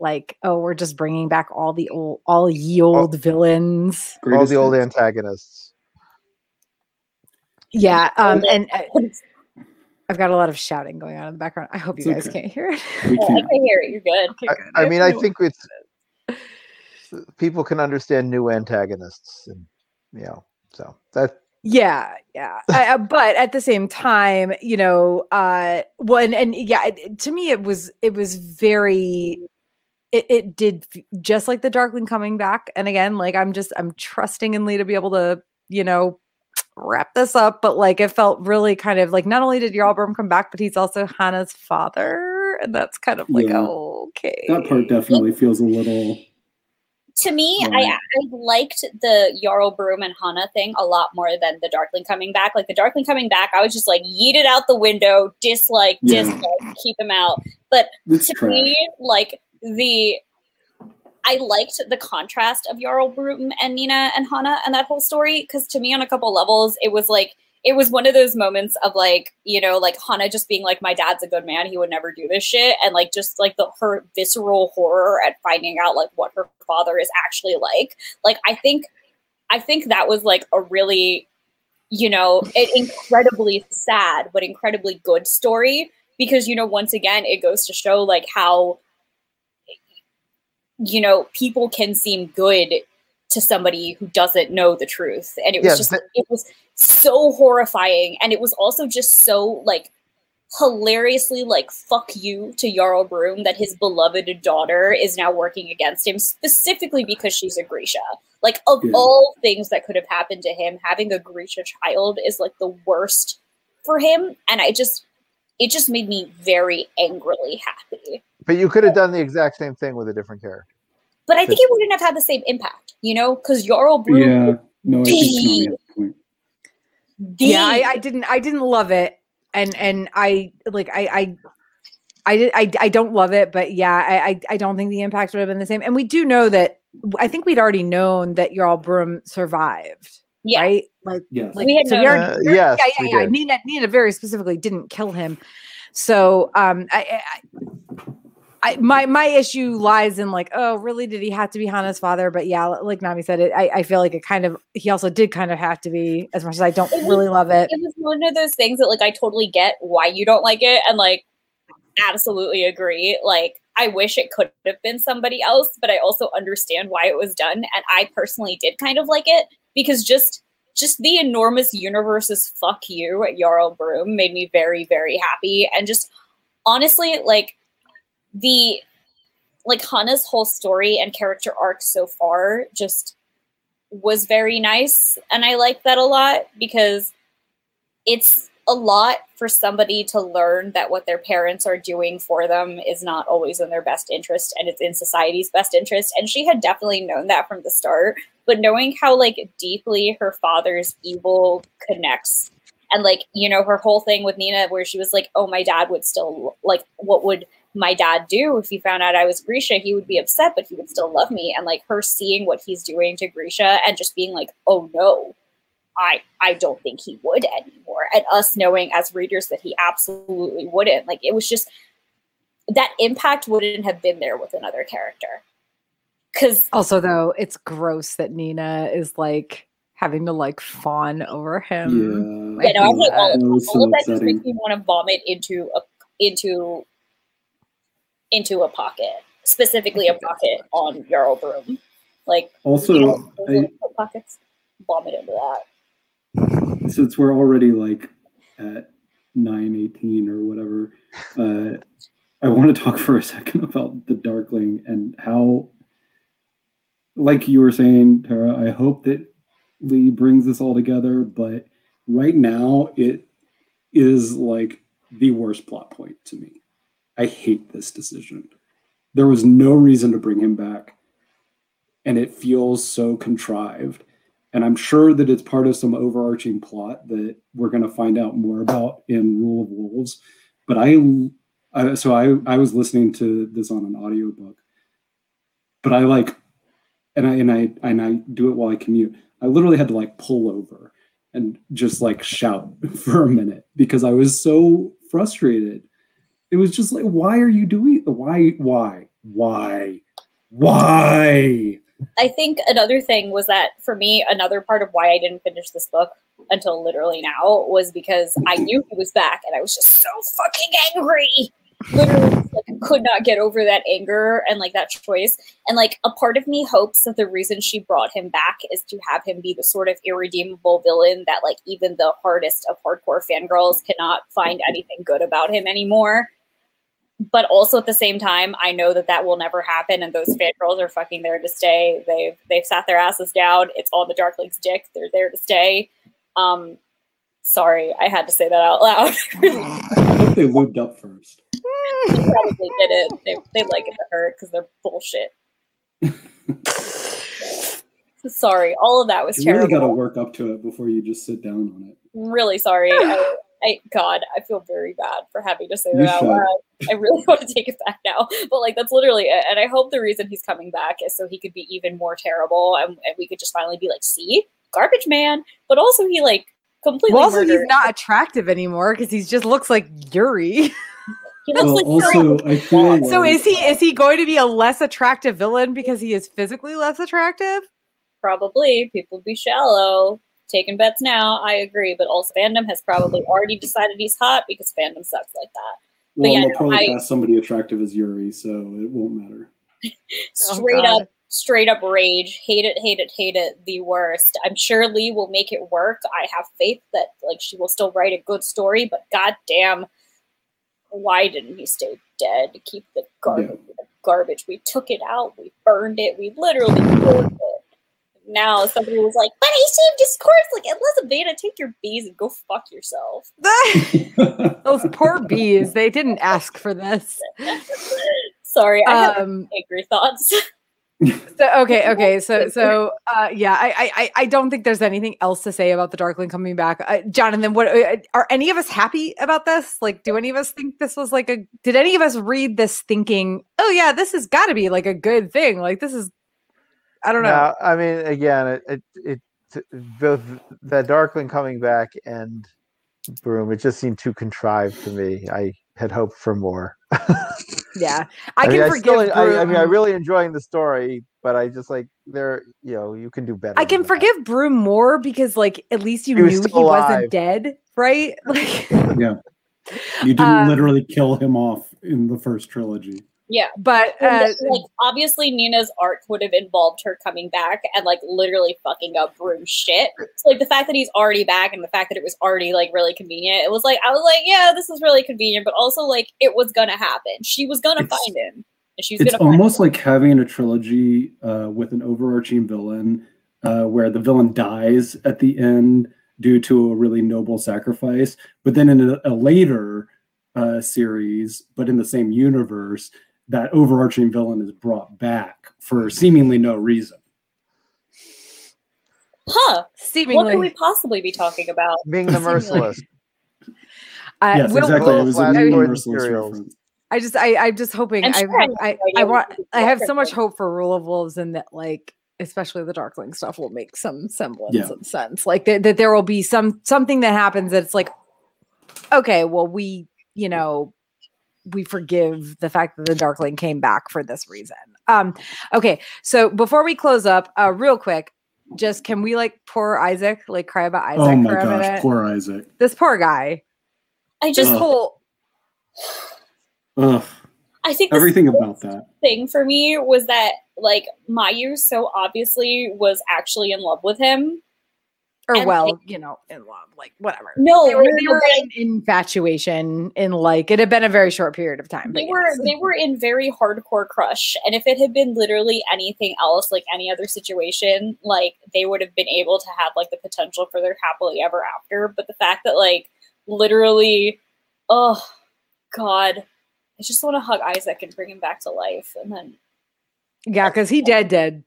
[SPEAKER 2] like oh we're just bringing back all the old all ye old villains
[SPEAKER 3] all the old antagonists.
[SPEAKER 2] Yeah um and uh, I've got a lot of shouting going on in the background. I hope you
[SPEAKER 4] It's
[SPEAKER 2] guys
[SPEAKER 4] okay.
[SPEAKER 2] can't hear it.
[SPEAKER 4] We
[SPEAKER 5] Oh, I
[SPEAKER 4] can't.
[SPEAKER 5] hear it. You're good.
[SPEAKER 2] Okay,
[SPEAKER 3] I,
[SPEAKER 2] good.
[SPEAKER 3] I mean, I think it's people can understand new antagonists, and you know, so that
[SPEAKER 2] Yeah, yeah. I, I- but at the same time, you know, uh, one and yeah, it- it- to me, it was it was very. It, it did just like the Darkling coming back, and again, like I'm just I'm trusting in Leigh to be able to, you know, wrap this up. But like it felt really kind of like not only did Jarl Brum come back, but he's also Hanne's father, and that's kind of like
[SPEAKER 4] Yeah.
[SPEAKER 2] okay.
[SPEAKER 4] That part definitely feels a little.
[SPEAKER 5] To me, I,
[SPEAKER 4] Right.
[SPEAKER 5] I liked the Jarl Brum and Hanne thing a lot more than the Darkling coming back. Like the Darkling coming back, I was just like yeet it out the window, dislike,
[SPEAKER 4] Yeah.
[SPEAKER 5] dislike, keep him out. But
[SPEAKER 4] It's
[SPEAKER 5] to
[SPEAKER 4] trash.
[SPEAKER 5] me, like the I liked the contrast of Jarl Brum and Nina and Hanne and that whole story because to me, on a couple levels, it was like it was one of those moments of like you know like Hanne just being like my dad's a good man. He would never do this shit. And like just like the her visceral horror at finding out like what her father is actually like. Like I think I think that was like a really you know an incredibly sad but incredibly good story because you know once again it goes to show like how you know people can seem good to somebody who doesn't know the truth and it was
[SPEAKER 3] Yeah,
[SPEAKER 5] just
[SPEAKER 3] that-
[SPEAKER 5] it was so horrifying and it was also just so like hilariously like fuck you to Jarl Brum that his beloved daughter is now working against him specifically because she's a Grisha. Like of
[SPEAKER 4] Yeah.
[SPEAKER 5] all things that could have happened to him, having a Grisha child is like the worst for him and I just it just made me very angrily happy.
[SPEAKER 3] But you could have done the exact same thing with a different character.
[SPEAKER 5] But I think it wouldn't have had the same impact, you know, because Jarl Brum
[SPEAKER 4] Yeah. No, I think Konami has a point.
[SPEAKER 5] the-
[SPEAKER 2] yeah I, I didn't i didn't love it and and i like i i I, did, I I don't love it, but yeah, I, I I don't think the impact would have been the same. And we do know that I think we'd already known that Jarl Brum survived,
[SPEAKER 5] yeah.
[SPEAKER 2] right? Like,
[SPEAKER 4] Yes.
[SPEAKER 2] like
[SPEAKER 5] We had
[SPEAKER 2] so
[SPEAKER 5] known-
[SPEAKER 2] already-
[SPEAKER 3] Uh,
[SPEAKER 2] already-
[SPEAKER 3] yes,
[SPEAKER 2] yeah, yeah, yeah. Nina Nina very specifically didn't kill him. So um I, I I my my issue lies in like, oh, really? Did he have to be Hanne's father? But yeah, like Nami said, it I, I feel like it kind of he also did kind of have to be, as much as I don't
[SPEAKER 5] was-
[SPEAKER 2] really love it.
[SPEAKER 5] it was one of those things that like I totally get why you don't like it and like absolutely agree. Like I wish it could have been somebody else, but I also understand why it was done. And I personally did kind of like it because just just the enormous universe's fuck you at Jarl Brum made me very, very happy. And just honestly, like the like Hanne's whole story and character arc so far just was very nice. And I like that a lot because it's a lot for somebody to learn that what their parents are doing for them is not always in their best interest and it's in society's best interest and she had definitely known that from the start but knowing how like deeply her father's evil connects and like you know her whole thing with Nina where she was like oh my dad would still like what would my dad do if he found out I was Grisha he would be upset but he would still love me and like her seeing what he's doing to Grisha and just being like oh no I I don't think he would anymore. And us knowing as readers that he absolutely wouldn't. Like it was just that impact wouldn't have been there with another character. Cause
[SPEAKER 2] Also, though, it's gross that Nina is like having to like fawn over him.
[SPEAKER 4] Yeah.
[SPEAKER 5] you know, I hate all, all
[SPEAKER 4] so
[SPEAKER 5] of that just makes me want to vomit into a into into a pocket. Specifically a pocket on Jarl Brum. Like
[SPEAKER 4] Also,
[SPEAKER 5] you know,
[SPEAKER 4] I,
[SPEAKER 5] pockets. Vomit into that.
[SPEAKER 4] since we're already like at 918 or whatever uh i want to talk for a second about the darkling and how like you were saying tara i hope that Leigh brings this all together but right now it is like the worst plot point to me i hate this decision there was no reason to bring him back and it feels so contrived and I'm sure that it's part of some overarching plot that we're going to find out more about in Rule of Wolves. But I, I so I I was listening to this on an audiobook, but I like, and I and I and I do it while I commute. I literally had to like pull over and just like shout for a minute because I was so frustrated. It was just like, why are you doing? Why? Why? Why? Why?
[SPEAKER 5] I think another thing was that for me, another part of why I didn't finish this book until literally now was because I knew he was back and I was just so fucking angry. Literally, like, could not get over that anger and like that choice. And like a part of me hopes that the reason she brought him back is to have him be the sort of irredeemable villain that like even the hardest of hardcore fangirls cannot find anything good about him anymore but also at the same time, I know that that will never happen, and those fan girls are fucking there to stay. They've they've sat their asses down. It's all the Darkling's dick. They're there to stay. Um, sorry, I had to say that out loud.
[SPEAKER 4] I hope they lubed up first.
[SPEAKER 5] they probably did it. They they like it to hurt because they're bullshit. sorry, all of that was
[SPEAKER 4] You really got to work up to it before you just sit down on it.
[SPEAKER 5] really sorry. I, I God, I feel very bad for having to say that out loud. I really want to take it back now, but like that's literally it. And I hope the reason he's coming back is so he could be even more terrible, and, and we could just finally be like, see, garbage man. But also he like completely
[SPEAKER 2] Well, also, he's not attractive anymore because he just looks like Yuri.
[SPEAKER 5] He looks
[SPEAKER 4] Well,
[SPEAKER 5] like
[SPEAKER 4] also, I feel
[SPEAKER 2] so is he is he going to be a less attractive villain because he is physically less attractive?
[SPEAKER 5] probably people be shallow. Taking bets now, I agree, but also fandom has probably already decided he's hot because fandom sucks like that.
[SPEAKER 4] well,
[SPEAKER 5] yeah,
[SPEAKER 4] they'll probably
[SPEAKER 5] I-
[SPEAKER 4] cast somebody attractive as Yuri, so it won't matter.
[SPEAKER 5] Oh, straight
[SPEAKER 2] God.
[SPEAKER 5] up straight up rage. Hate it hate it hate it. The worst. I'm sure Leigh will make it work. I have faith that like she will still write a good story but god damn why didn't he stay dead keep the garbage the garbage? We took it out. We burned it. We literally burned it now somebody was like but he saved his corpse like elizabeth take your bees and go fuck yourself
[SPEAKER 2] Those poor bees, they didn't ask for this.
[SPEAKER 5] sorry i have
[SPEAKER 2] Um,
[SPEAKER 5] angry thoughts
[SPEAKER 2] so okay, okay, so so uh, yeah, I, I I- I don't think there's anything else to say about the Darkling coming back. Uh, Jonathan, what uh, are any of us happy about this? Like, do any of us think this was like a? Did any of us read this thinking, oh yeah, this has got to be like a good thing? Like this is, I don't know.
[SPEAKER 3] Now, I mean, again, it it, it t- both the Darkling coming back and Brum, it just seemed too contrived to me. I had hoped for more.
[SPEAKER 2] Yeah, I,
[SPEAKER 3] mean,
[SPEAKER 2] can
[SPEAKER 3] I
[SPEAKER 2] forgive.
[SPEAKER 3] still, I, I mean, I
[SPEAKER 2] Brum.
[SPEAKER 3] really enjoying the story, but I just like there, you know, you can do better.
[SPEAKER 2] I can
[SPEAKER 3] than that.
[SPEAKER 2] forgive Brum more because like at least you
[SPEAKER 3] He was
[SPEAKER 2] knew he
[SPEAKER 3] alive.
[SPEAKER 2] wasn't dead, right? Like,
[SPEAKER 4] yeah. You didn't
[SPEAKER 2] Um,
[SPEAKER 4] literally kill him off in the first trilogy.
[SPEAKER 5] Yeah
[SPEAKER 2] but uh,
[SPEAKER 5] like obviously Nina's arc would have involved her coming back and like literally fucking up Brum's shit. So like the fact that he's already back and the fact that it was already like really convenient, it was like I was like, yeah, this is really convenient, but also like it was gonna happen. She was gonna
[SPEAKER 4] It's-
[SPEAKER 5] find him. And she was
[SPEAKER 4] It's
[SPEAKER 5] gonna
[SPEAKER 4] almost like having a trilogy uh, with an overarching villain uh, where the villain dies at the end due to a really noble sacrifice. But then in a, a later uh, series, but in the same universe, that overarching villain is brought back for seemingly no reason.
[SPEAKER 5] Huh. What
[SPEAKER 2] seemingly,
[SPEAKER 5] could we possibly be talking about?
[SPEAKER 3] being the merciless.
[SPEAKER 2] I,
[SPEAKER 4] yes,
[SPEAKER 2] Will-
[SPEAKER 4] exactly. It
[SPEAKER 3] Will
[SPEAKER 4] was a
[SPEAKER 3] Flash
[SPEAKER 4] new Merciless reference.
[SPEAKER 2] I just I I'm just hoping
[SPEAKER 5] I'm
[SPEAKER 2] I
[SPEAKER 5] sure I have
[SPEAKER 2] I,
[SPEAKER 5] no
[SPEAKER 2] I, want I have so much hope for Rule of Wolves and that like especially the Darkling stuff will make some semblance
[SPEAKER 4] Yeah.
[SPEAKER 2] of sense. Like that, that there will be some something that happens that's like okay, well we you know we forgive the fact that the Darkling came back for this reason. Um okay, so before we close up, uh real quick, just can we like poor Isaak, like cry about Isaak
[SPEAKER 4] Oh my
[SPEAKER 2] for a
[SPEAKER 4] gosh,
[SPEAKER 2] minute?
[SPEAKER 4] poor Isaak.
[SPEAKER 2] this poor guy.
[SPEAKER 5] I just
[SPEAKER 4] Ugh.
[SPEAKER 2] whole
[SPEAKER 4] Ugh,
[SPEAKER 5] I think
[SPEAKER 4] everything about that.
[SPEAKER 5] thing for me was that like Mayu so obviously was actually in love with him.
[SPEAKER 2] Or
[SPEAKER 5] And,
[SPEAKER 2] well, you know, in love, like whatever.
[SPEAKER 5] No,
[SPEAKER 2] they were, they were in infatuation in like it had been a very short period of time.
[SPEAKER 5] they were
[SPEAKER 2] yes.
[SPEAKER 5] they were in very hardcore crush and if it had been literally anything else like any other situation like they would have been able to have like the potential for their happily ever after but the fact that like literally oh god i just want to hug Isaak and bring him back to life and then
[SPEAKER 2] yeah, because he dead dead.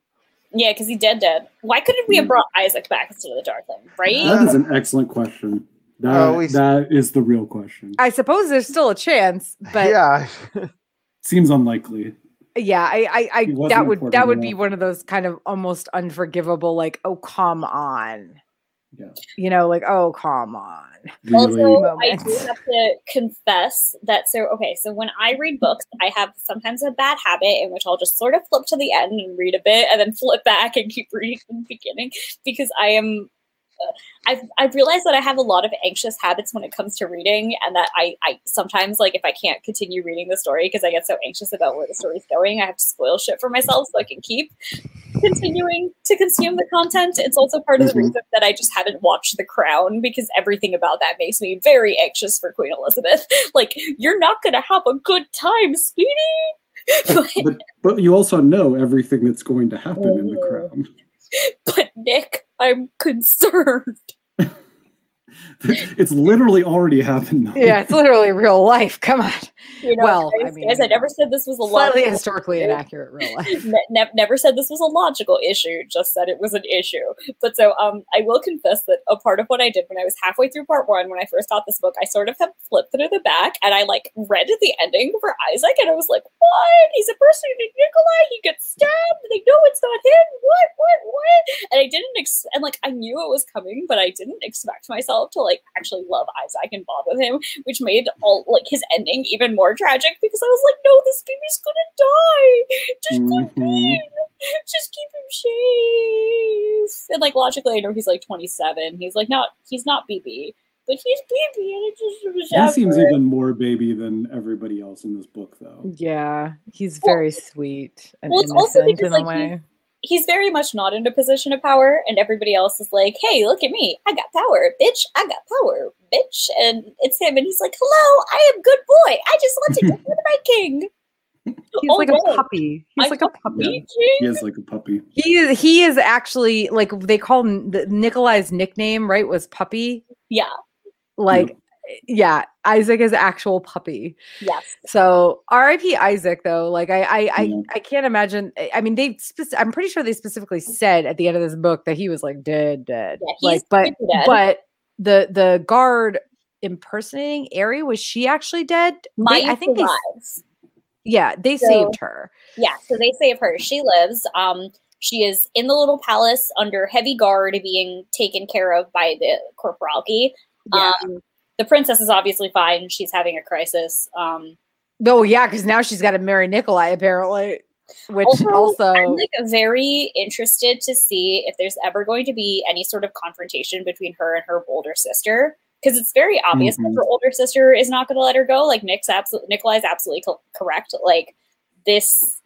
[SPEAKER 5] Yeah because he dead dead why couldn't we have hmm. brought Isaak back instead of the darkling right
[SPEAKER 4] That is an excellent question. That,
[SPEAKER 3] Oh, we-
[SPEAKER 4] that is the real question.
[SPEAKER 2] I suppose there's still a chance, but yeah,
[SPEAKER 3] yeah,
[SPEAKER 4] Seems unlikely.
[SPEAKER 2] I, I, I that would that would be one of those kind of almost unforgivable, like, oh come on.
[SPEAKER 4] Yeah.
[SPEAKER 2] You know, like, oh, come on.
[SPEAKER 4] Really,
[SPEAKER 5] Also, I do have to confess that so okay, so when I read books, I have sometimes a bad habit in which I'll just sort of flip to the end and read a bit, and then flip back and keep reading from the beginning because I am. Uh, I've I've realized that I have a lot of anxious habits when it comes to reading, and that I I sometimes like if I can't continue reading the story because I get so anxious about where the story's going, I have to spoil shit for myself so I can keep continuing to consume the content. It's also part of the
[SPEAKER 4] Mhm.
[SPEAKER 5] reason that I just haven't watched The Crown because everything about that makes me very anxious for Queen Elizabeth. Like, you're not gonna have a good time, sweetie. but,
[SPEAKER 4] but but you also know everything that's going to happen in the crown.
[SPEAKER 5] but Nick, I'm concerned.
[SPEAKER 4] it's literally already happened. though.
[SPEAKER 2] Yeah, it's literally real life. Come on.
[SPEAKER 5] You know,
[SPEAKER 2] Well, I mean,
[SPEAKER 5] guys, I never said this was a
[SPEAKER 2] Slightly
[SPEAKER 5] logical
[SPEAKER 2] historically inaccurate real life.
[SPEAKER 5] ne- ne- never said this was a logical issue just said it was an issue but so um i will confess that a part of what i did when i was halfway through part one when i first got this book i sort of have flipped through the back and i like read the ending for Isaak and i was like what he's impersonating nikolai he gets stabbed they know it's not him what what what and i didn't ex- and like i knew it was coming but i didn't expect myself to like actually love isaac and bond with him which made all like his ending even more tragic because i was like no this baby's gonna die just go
[SPEAKER 4] Mhm.
[SPEAKER 5] just keep him safe. And like logically, I know he's like 27. He's like not he's not BB, but he's BB, and it just was
[SPEAKER 4] He seems even more baby than everybody else in this book, though.
[SPEAKER 2] Yeah, he's
[SPEAKER 5] Well-
[SPEAKER 2] very sweet and
[SPEAKER 5] well, it's also because,
[SPEAKER 2] in a
[SPEAKER 5] like,
[SPEAKER 2] way.
[SPEAKER 5] He's very much not in a position of power, and everybody else is like, "Hey, look at me! I got power, bitch! I got power, bitch!" And it's him, and he's like, "Hello, I am good boy. I just want to get rid of my king."
[SPEAKER 2] He's
[SPEAKER 5] oh,
[SPEAKER 2] like
[SPEAKER 5] no.
[SPEAKER 2] a puppy. He's
[SPEAKER 5] I
[SPEAKER 2] like a puppy.
[SPEAKER 5] me,
[SPEAKER 4] He is like a puppy.
[SPEAKER 2] He is he is actually like they call him the Nikolai's nickname, right? Was puppy.
[SPEAKER 5] Yeah.
[SPEAKER 2] Like yeah, Isaak is actual puppy.
[SPEAKER 5] Yes.
[SPEAKER 2] So R.I.P. Isaak though. Like I I I,
[SPEAKER 4] Yeah.
[SPEAKER 2] I can't imagine. I- mean, they. Spec- I'm pretty sure they specifically said at the end of this book that he was like dead, dead.
[SPEAKER 5] Yeah,
[SPEAKER 2] like, but
[SPEAKER 5] dead.
[SPEAKER 2] but the the guard impersonating Ehri was she actually dead?
[SPEAKER 5] Mayu
[SPEAKER 2] They- I think they. Yeah, they
[SPEAKER 5] So-
[SPEAKER 2] saved her.
[SPEAKER 5] Yeah, so they save her. She lives. Um, she is in the little palace under heavy guard, being taken care of by the corporalki.
[SPEAKER 2] Yeah.
[SPEAKER 5] Um, the princess is obviously fine. She's having a crisis. Um,
[SPEAKER 2] Oh yeah, because now she's got to marry Nikolai apparently, which
[SPEAKER 5] Also,
[SPEAKER 2] also,
[SPEAKER 5] I'm like very interested to see if there's ever going to be any sort of confrontation between her and her older sister. Because it's very obvious
[SPEAKER 4] Mhm.
[SPEAKER 5] that her older sister is not going to let her go. Like Nick's absolutely, Nikolai's absolutely co- correct. Like this,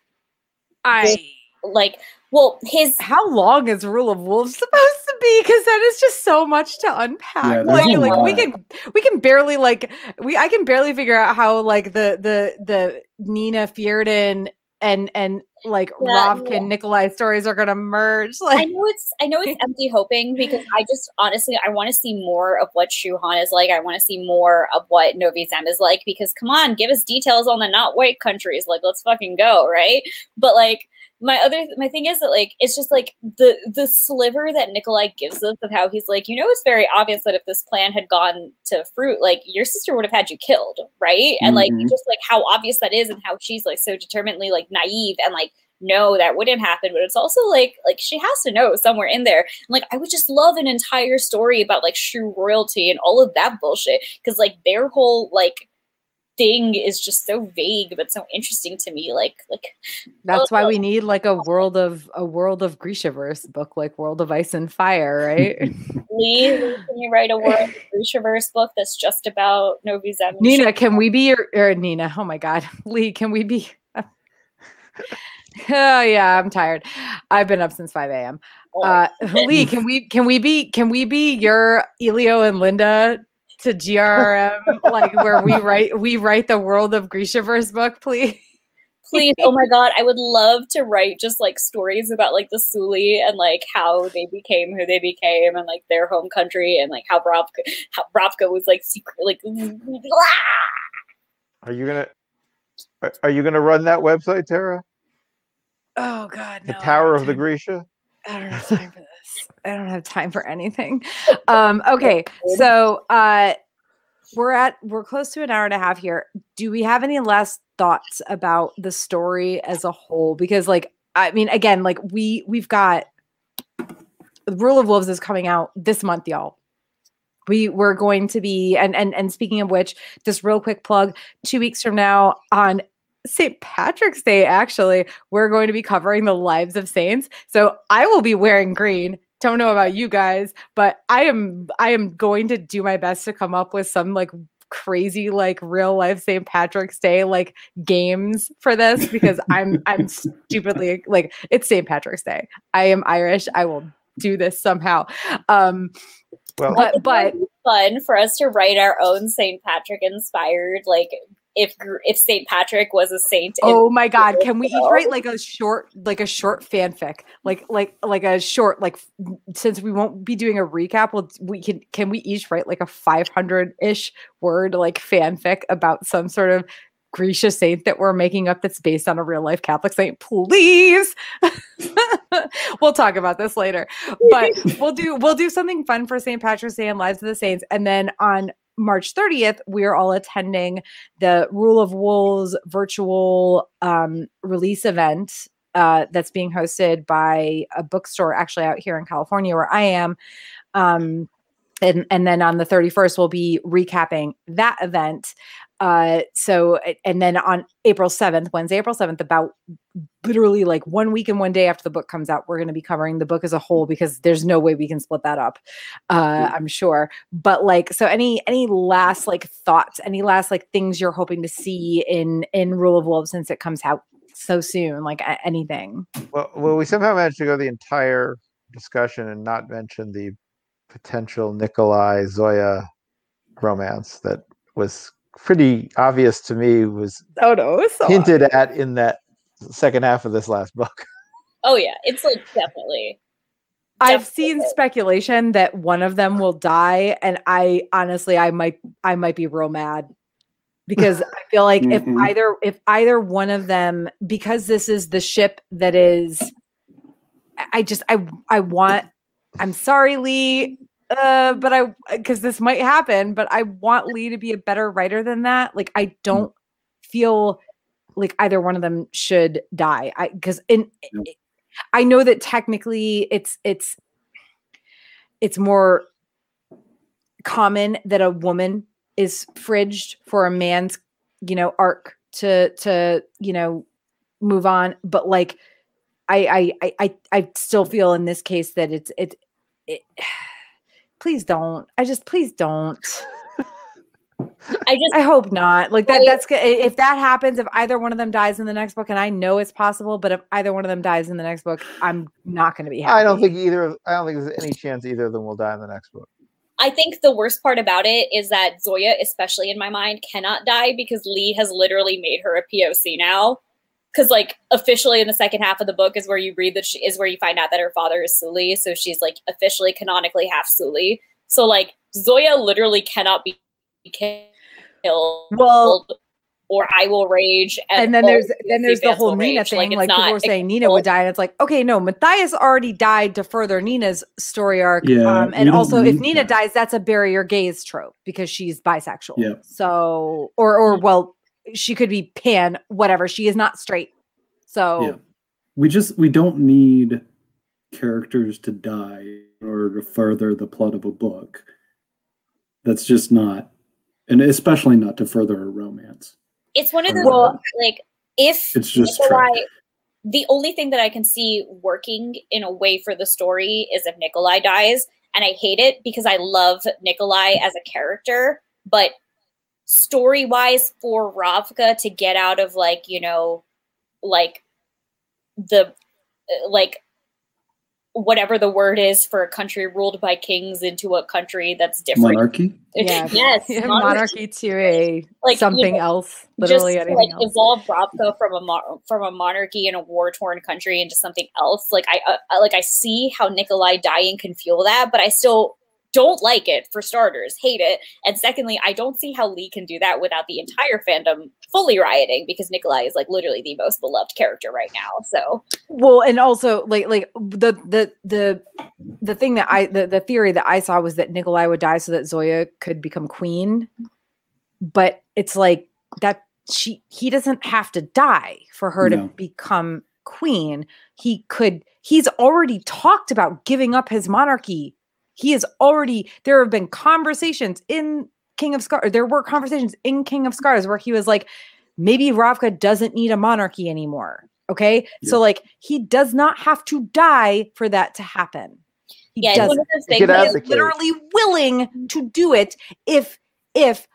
[SPEAKER 2] I.
[SPEAKER 5] like, well, his
[SPEAKER 2] How long is Rule of Wolves supposed to be? Because that is just so much to unpack.
[SPEAKER 4] Yeah,
[SPEAKER 2] like, like we can we can barely like we I can barely figure out how like the the the Nina Fjerdan and and like
[SPEAKER 5] Yeah,
[SPEAKER 2] Ravkan
[SPEAKER 5] yeah.
[SPEAKER 2] Nikolai stories are gonna merge.
[SPEAKER 5] I
[SPEAKER 2] Like
[SPEAKER 5] know it's I know it's empty hoping because I just honestly I want to see more of what Shu Han is like. I want to see more of what Novi Zem is like because come on, give us details on the not white countries. Like let's fucking go, right? But like my other my thing is that like it's just like the the sliver that Nikolai gives us of how he's like, you know, it's very obvious that if this plan had gone to fruit, like your sister would have had you killed, right? And like
[SPEAKER 4] Mhm.
[SPEAKER 5] just like how obvious that is and how she's like so determinedly like naive and like no that wouldn't happen but it's also like like she has to know somewhere in there like i would just love an entire story about like shrew royalty and all of that bullshit because like their whole like thing is just so vague but so interesting to me like like
[SPEAKER 2] that's why we need like a world of a world of Grishaverse book, like World of Ice and Fire, right?
[SPEAKER 5] Leigh, Leigh, can you write a world Grishaverse book that's just about novi Zem and
[SPEAKER 2] Nina, can we be your or Nina? Oh my God, Leigh, can we be? oh yeah, I'm tired. I've been up since 5 a.m.
[SPEAKER 5] Oh,
[SPEAKER 2] Uh, Leigh, can we can we be can we be your Elio and Linda to GRRM like where we write we write the world of Grishaverse book, please?
[SPEAKER 5] please oh my god i would love to write just like stories about like the suli and like how they became who they became and like their home country and like how Ravka, how Ravka was like secret like
[SPEAKER 3] Are you gonna are- are you gonna run that website, Tara?
[SPEAKER 2] Oh God,
[SPEAKER 3] The
[SPEAKER 2] no, I
[SPEAKER 3] Tower of the
[SPEAKER 2] have-
[SPEAKER 3] Grisha?
[SPEAKER 2] I don't have time for this. I don't have time for anything. Um, okay, so uh, we're at we're close to an hour and a half here. Do we have any last thoughts about the story as a whole? Because, like, I mean, again, like we we've got the Rule of Wolves is coming out this month, y'all. We we're going to be and and and speaking of which, just real quick plug, two weeks from now on St. Patrick's Day, actually, we're going to be covering the lives of saints. So I will be wearing green. Don't know about you guys, but I am I am going to do my best to come up with some like crazy like real life St. Patrick's Day like games for this because I'm I'm stupidly like it's St. Patrick's Day. I am Irish. I will do this somehow. Um
[SPEAKER 3] Well,
[SPEAKER 2] but but
[SPEAKER 5] fun for us to write our own St. Patrick inspired like if if St. Patrick was a saint.
[SPEAKER 2] Oh my god, can we each write like a short like a short fanfic? Like like like a short like since we won't be doing a recap, we'll, we can can we each write like a 500-ish word like fanfic about some sort of Grisha saint that we're making up that's based on a real life Catholic saint, please. we'll talk about this later. But we'll do we'll do something fun for St. Patrick's Day and Lives of the Saints. And then on March 30th, we are all attending the Rule of Wolves virtual um, release event uh, that's being hosted by a bookstore actually out here in California where I am. Um, and, and then on the 31st, we'll be recapping that event. Uh, so, and then on April 7th, Wednesday, April 7th, about literally like one week and one day after the book comes out, we're going to be covering the book as a whole because there's no way we can split that up. Uh, I'm sure. But like, so any any last like thoughts, any last like things you're hoping to see in in Rule of Wolves since it comes out so soon, like anything.
[SPEAKER 3] well, well, we somehow managed to go the entire discussion and not mention the potential Nikolai Zoya romance that was pretty obvious to me was
[SPEAKER 2] Oh no, so
[SPEAKER 3] hinted at in that second half of this last book.
[SPEAKER 5] oh yeah, it's like definitely.
[SPEAKER 2] I've
[SPEAKER 5] definitely.
[SPEAKER 2] seen speculation that one of them will die, and I honestly, I might, I might be real mad because I feel like if
[SPEAKER 4] Mhm.
[SPEAKER 2] either, if either one of them, because this is the ship that is, I- I just, I, I want. I'm sorry, Leigh, uh, but I, because this might happen, but I want Leigh to be a better writer than that. Like, I don't feel like either one of them should die. I because in
[SPEAKER 4] Yep.
[SPEAKER 2] I know that technically it's it's it's more common that a woman is fridged for a man's you know arc to to you know move on but like I I I I, I still feel in this case that it's it, it please don't I just please don't
[SPEAKER 5] I just
[SPEAKER 2] I hope not. Like that. That's good. If that happens, if either one of them dies in the next book, and I know it's possible, but if either one of them dies in the next book, I'm not going to be happy.
[SPEAKER 3] I don't think either. of- I don't think there's any chance either of them will die in the next book.
[SPEAKER 5] I think the worst part about it is that Zoya, especially in my mind, cannot die because Leigh has literally made her a POC now. Because like officially in the second half of the book is where you read that she is where you find out that her father is Suli, so she's like officially canonically half Suli. So like Zoya literally cannot be killed.
[SPEAKER 2] Well,
[SPEAKER 5] or I will rage.
[SPEAKER 2] and then there's then there's the whole
[SPEAKER 5] will
[SPEAKER 2] Nina
[SPEAKER 5] rage.
[SPEAKER 2] thing.
[SPEAKER 5] it's
[SPEAKER 2] Like, people
[SPEAKER 5] not
[SPEAKER 2] were saying Nina would die, and it's like, okay, no, Matthias already died to further Nina's story arc.
[SPEAKER 4] Yeah,
[SPEAKER 2] um, and also, if Nina
[SPEAKER 4] that.
[SPEAKER 2] dies, that's a bury your gays trope because she's bisexual.
[SPEAKER 4] Yeah.
[SPEAKER 2] So, or or well, she could be pan, whatever. She is not straight. So.
[SPEAKER 4] Yeah. We just we don't need characters to die in order to further the plot of a book. That's just not and especially not to further a romance.
[SPEAKER 5] it's one of those
[SPEAKER 2] Well-
[SPEAKER 5] like if
[SPEAKER 4] It's just
[SPEAKER 5] Nikolai,
[SPEAKER 4] trash.
[SPEAKER 5] the only thing that I can see working in a way for the story is if Nikolai dies, and I hate it because I love Nikolai as a character, but story wise for Ravka to get out of like you know like the uh, like whatever the word is for a country ruled by kings into a country that's different.
[SPEAKER 4] Monarchy?
[SPEAKER 2] Yeah.
[SPEAKER 5] yes,
[SPEAKER 2] Yeah,
[SPEAKER 5] monarchy
[SPEAKER 2] monarchy to a
[SPEAKER 5] Like, you
[SPEAKER 2] something
[SPEAKER 5] know,
[SPEAKER 2] else, literally
[SPEAKER 5] just
[SPEAKER 2] anything
[SPEAKER 5] like
[SPEAKER 2] else.
[SPEAKER 5] evolve Ravka from a mo- from a monarchy in a war torn country into something else. Like I, uh, I like I see how Nikolai dying can fuel that, but I still don't like it for starters, hate it, and secondly, I don't see how Leigh can do that without the entire fandom fully rioting because Nikolai is like literally the most beloved character right now. So
[SPEAKER 2] well, and also like like the the the the thing that I the, the theory that I saw was that Nikolai would die so that Zoya could become queen, but it's like that she he doesn't have to die for her
[SPEAKER 4] No.
[SPEAKER 2] to become queen, he could he's already talked about giving up his monarchy. He is already there have been conversations in King of Scars. There were conversations in King of Scars where he was like, maybe Ravka doesn't need a monarchy anymore. Okay.
[SPEAKER 4] Yeah.
[SPEAKER 2] So like he does not have to die for that to happen. He
[SPEAKER 5] Yeah,
[SPEAKER 2] doesn't
[SPEAKER 5] one of those
[SPEAKER 3] He
[SPEAKER 5] things
[SPEAKER 3] could
[SPEAKER 5] that
[SPEAKER 2] is
[SPEAKER 5] is-
[SPEAKER 2] literally willing to do it if if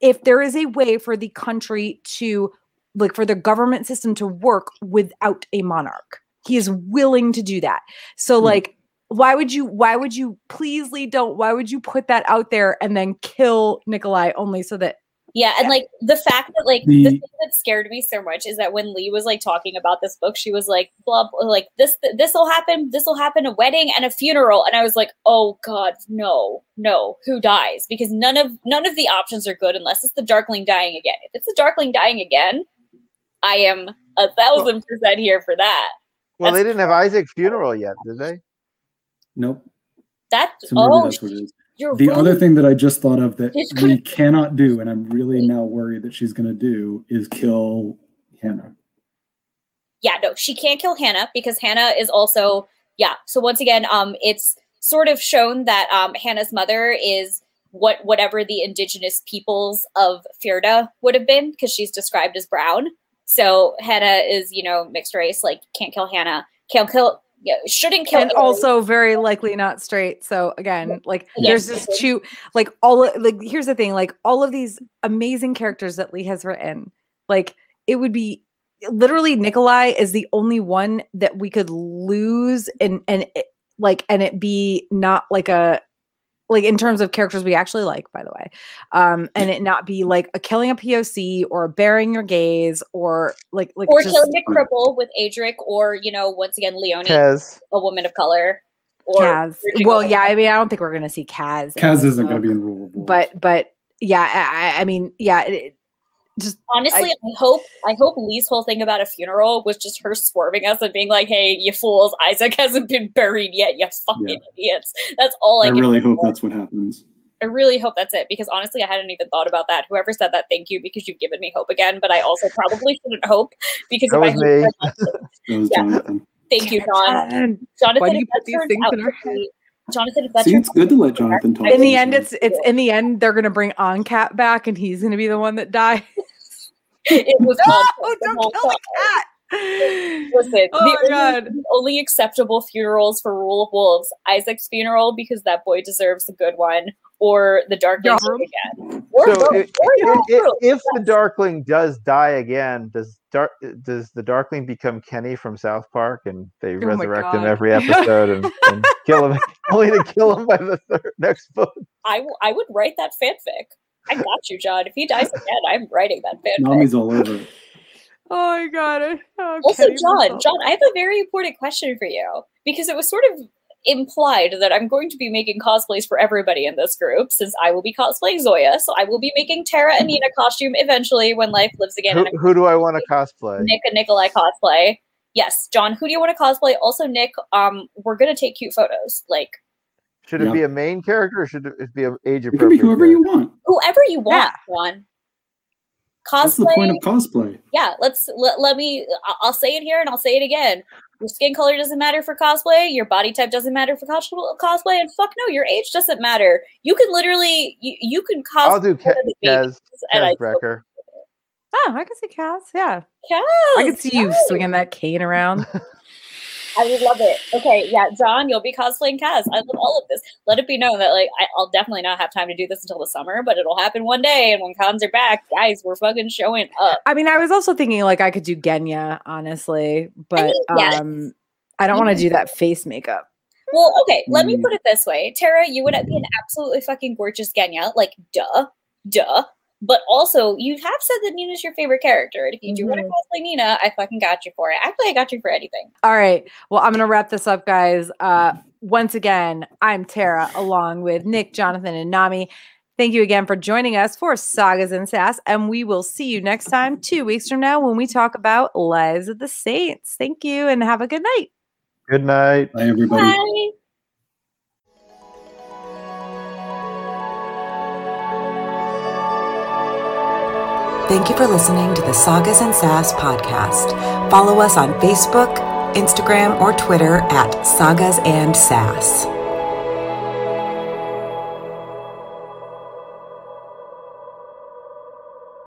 [SPEAKER 2] if there is a way for the country to like for the government system to work without a monarch he is willing to do that so
[SPEAKER 4] Hmm.
[SPEAKER 2] like why would you why would you please Leigh don't why would you put that out there and then kill nikolai only so that
[SPEAKER 5] Yeah, and like the fact that like
[SPEAKER 4] The-
[SPEAKER 5] the thing that scared me so much is that when Leigh was like talking about this book, she was like, blah, blah like this this will happen, this will happen, a wedding and a funeral, and I was like, oh god, no, no, who dies? Because none of none of the options are good unless it's the Darkling dying again. If it's the Darkling dying again, I am a thousand percent here for that.
[SPEAKER 3] Well, they didn't have Isaak's funeral yet, did they?
[SPEAKER 4] Nope.
[SPEAKER 5] That
[SPEAKER 4] So
[SPEAKER 5] oh,
[SPEAKER 4] that's what it is. The
[SPEAKER 5] right.
[SPEAKER 4] other thing that I just thought of that
[SPEAKER 5] She's
[SPEAKER 4] we cannot do, and I'm really now worried that she's going to do, is kill Hanne.
[SPEAKER 5] yeah, no, she can't kill Hanne because Hanne is also yeah. So once again, um, it's sort of shown that um Hanne's mother is what whatever the indigenous peoples of Fjerda would have been because she's described as brown. So Hanne is you know mixed race, like can't kill Hanne, can't kill, yeah, shouldn't kill.
[SPEAKER 2] and also very likely not straight so again like
[SPEAKER 5] Yes.
[SPEAKER 2] there's just two like all of- like here's the thing like all of these amazing characters that Leigh has written like it would be literally nikolai is the only one that we could lose and and it, like and it be not like a like in terms of characters we actually like by the way um and it not be like a killing a poc or bearing your gaze or like like
[SPEAKER 5] or
[SPEAKER 2] just-
[SPEAKER 5] killing a cripple with Adrik, or you know once again Leoni,
[SPEAKER 3] Kaz.
[SPEAKER 5] a woman of color. Or
[SPEAKER 2] Kaz. Well, yeah, I mean, I don't think we're gonna see Kaz. in
[SPEAKER 4] Kaz isn't going to be in Rule of
[SPEAKER 2] But but yeah, I, I- I mean, yeah, it, it- just
[SPEAKER 5] Honestly, I, hope I hope Leigh's whole thing about a funeral was just her swerving us and being like, "Hey, you fools! Isaak hasn't been buried yet. You fucking idiots." That's all I.
[SPEAKER 4] I
[SPEAKER 5] can
[SPEAKER 4] really hope
[SPEAKER 5] for.
[SPEAKER 4] that's what happens.
[SPEAKER 5] I really hope that's it because honestly, I hadn't even thought about that. Whoever said that, thank you because you've given me hope again. But I also probably shouldn't hope because
[SPEAKER 3] That
[SPEAKER 5] if
[SPEAKER 3] was
[SPEAKER 5] hope
[SPEAKER 3] me.
[SPEAKER 5] for that-
[SPEAKER 4] That was
[SPEAKER 5] Yeah.
[SPEAKER 4] Jonathan.
[SPEAKER 5] thank you, John.
[SPEAKER 2] in
[SPEAKER 5] Jonathan,
[SPEAKER 2] Why do you
[SPEAKER 5] if
[SPEAKER 2] put these things in our
[SPEAKER 5] to be- Jonathan, if that
[SPEAKER 4] See, it's good to let Jonathan talk.
[SPEAKER 2] In the end, it's it's in the end they're gonna bring Oncat back, and he's gonna be the one that dies.
[SPEAKER 5] it was
[SPEAKER 2] no, don't
[SPEAKER 5] whole
[SPEAKER 2] kill the
[SPEAKER 5] time.
[SPEAKER 2] cat.
[SPEAKER 5] Listen,
[SPEAKER 2] Oh
[SPEAKER 5] the,
[SPEAKER 2] my
[SPEAKER 5] only,
[SPEAKER 2] God.
[SPEAKER 5] the only acceptable funerals for Rule of Wolves: Isaak's funeral because that boy deserves a good one, or the Darkling
[SPEAKER 2] Yarbrough.
[SPEAKER 5] again. Or
[SPEAKER 3] So
[SPEAKER 5] both,
[SPEAKER 3] if,
[SPEAKER 5] or
[SPEAKER 3] if,
[SPEAKER 5] Yarbrough.
[SPEAKER 3] if the Darkling does die again, does Dark does the Darkling become Kenny from South Park and they oh
[SPEAKER 2] my
[SPEAKER 3] resurrect him every episode and, and kill him only to kill him by the third, next book?
[SPEAKER 5] I, w- I would write that fanfic. I got you, John. If he dies again, I'm writing that fanfic.
[SPEAKER 4] Nami's all over it.
[SPEAKER 2] Oh my god. Oh,
[SPEAKER 5] Also,
[SPEAKER 2] Kenny
[SPEAKER 5] John, John, I have a very important question for you because it was sort of implied that I'm going to be making cosplays for everybody in this group since I will be cosplaying Zoya. So I will be making Tara and Nina costume eventually when life lives again.
[SPEAKER 3] Who, who do I want to cosplay?
[SPEAKER 5] Nick and Nikolai cosplay. Yes, John, who do you want to cosplay? Also, Nick, um, we're gonna take cute photos. Like
[SPEAKER 3] Should it
[SPEAKER 4] Yeah.
[SPEAKER 3] be a main character or should it be an age
[SPEAKER 4] It can be
[SPEAKER 3] appropriate?
[SPEAKER 4] whoever you want.
[SPEAKER 5] whoever you want, John.
[SPEAKER 4] That's the point of cosplay.
[SPEAKER 5] yeah, let's let, let me. I'll say it here and I'll say it again. Your skin color doesn't matter for cosplay. Your body type doesn't matter for cos- cosplay, and fuck no, your age doesn't matter. You can literally you, you can cosplay.
[SPEAKER 3] I'll do Ke-
[SPEAKER 5] one of the babies,
[SPEAKER 3] Kaz,
[SPEAKER 5] I
[SPEAKER 3] Kaz Brekker.
[SPEAKER 2] Oh, I can see Kaz. Yeah,
[SPEAKER 5] Yes,
[SPEAKER 2] I can see you
[SPEAKER 5] yes.
[SPEAKER 2] swinging that cane around.
[SPEAKER 5] I would love it. Okay, yeah, John, you'll be cosplaying Kaz. I love all of this. Let it be known that like I, I'll definitely not have time to do this until the summer, but it'll happen one day. And when cons are back, guys, we're fucking showing up.
[SPEAKER 2] I mean, I was also thinking like I could do Genya, honestly, but
[SPEAKER 5] mean, yes.
[SPEAKER 2] um, I don't want to do that face makeup.
[SPEAKER 5] Well, okay, let me
[SPEAKER 4] Mm.
[SPEAKER 5] put it this way. Tara, you would be an absolutely fucking gorgeous Genya. Like, duh, duh. But also, you have said that Nina's your favorite character. And if you do want to cosplay Nina, I fucking got you for it. Actually, I got you for anything.
[SPEAKER 2] All right. Well, I'm gonna wrap this up, guys. Uh, once again, I'm Tara, along with Nick, Jonathan, and Nami. Thank you again for joining us for Sagas and Sass, and we will see you next time, two weeks from now, when we talk about Lives of the Saints. Thank you, and have a good night.
[SPEAKER 3] Good night.
[SPEAKER 4] Bye, everybody.
[SPEAKER 5] Bye.
[SPEAKER 2] Thank you for listening to the Sagas and Sass podcast. Follow us on Facebook, Instagram, or Twitter at Sagas and Sass.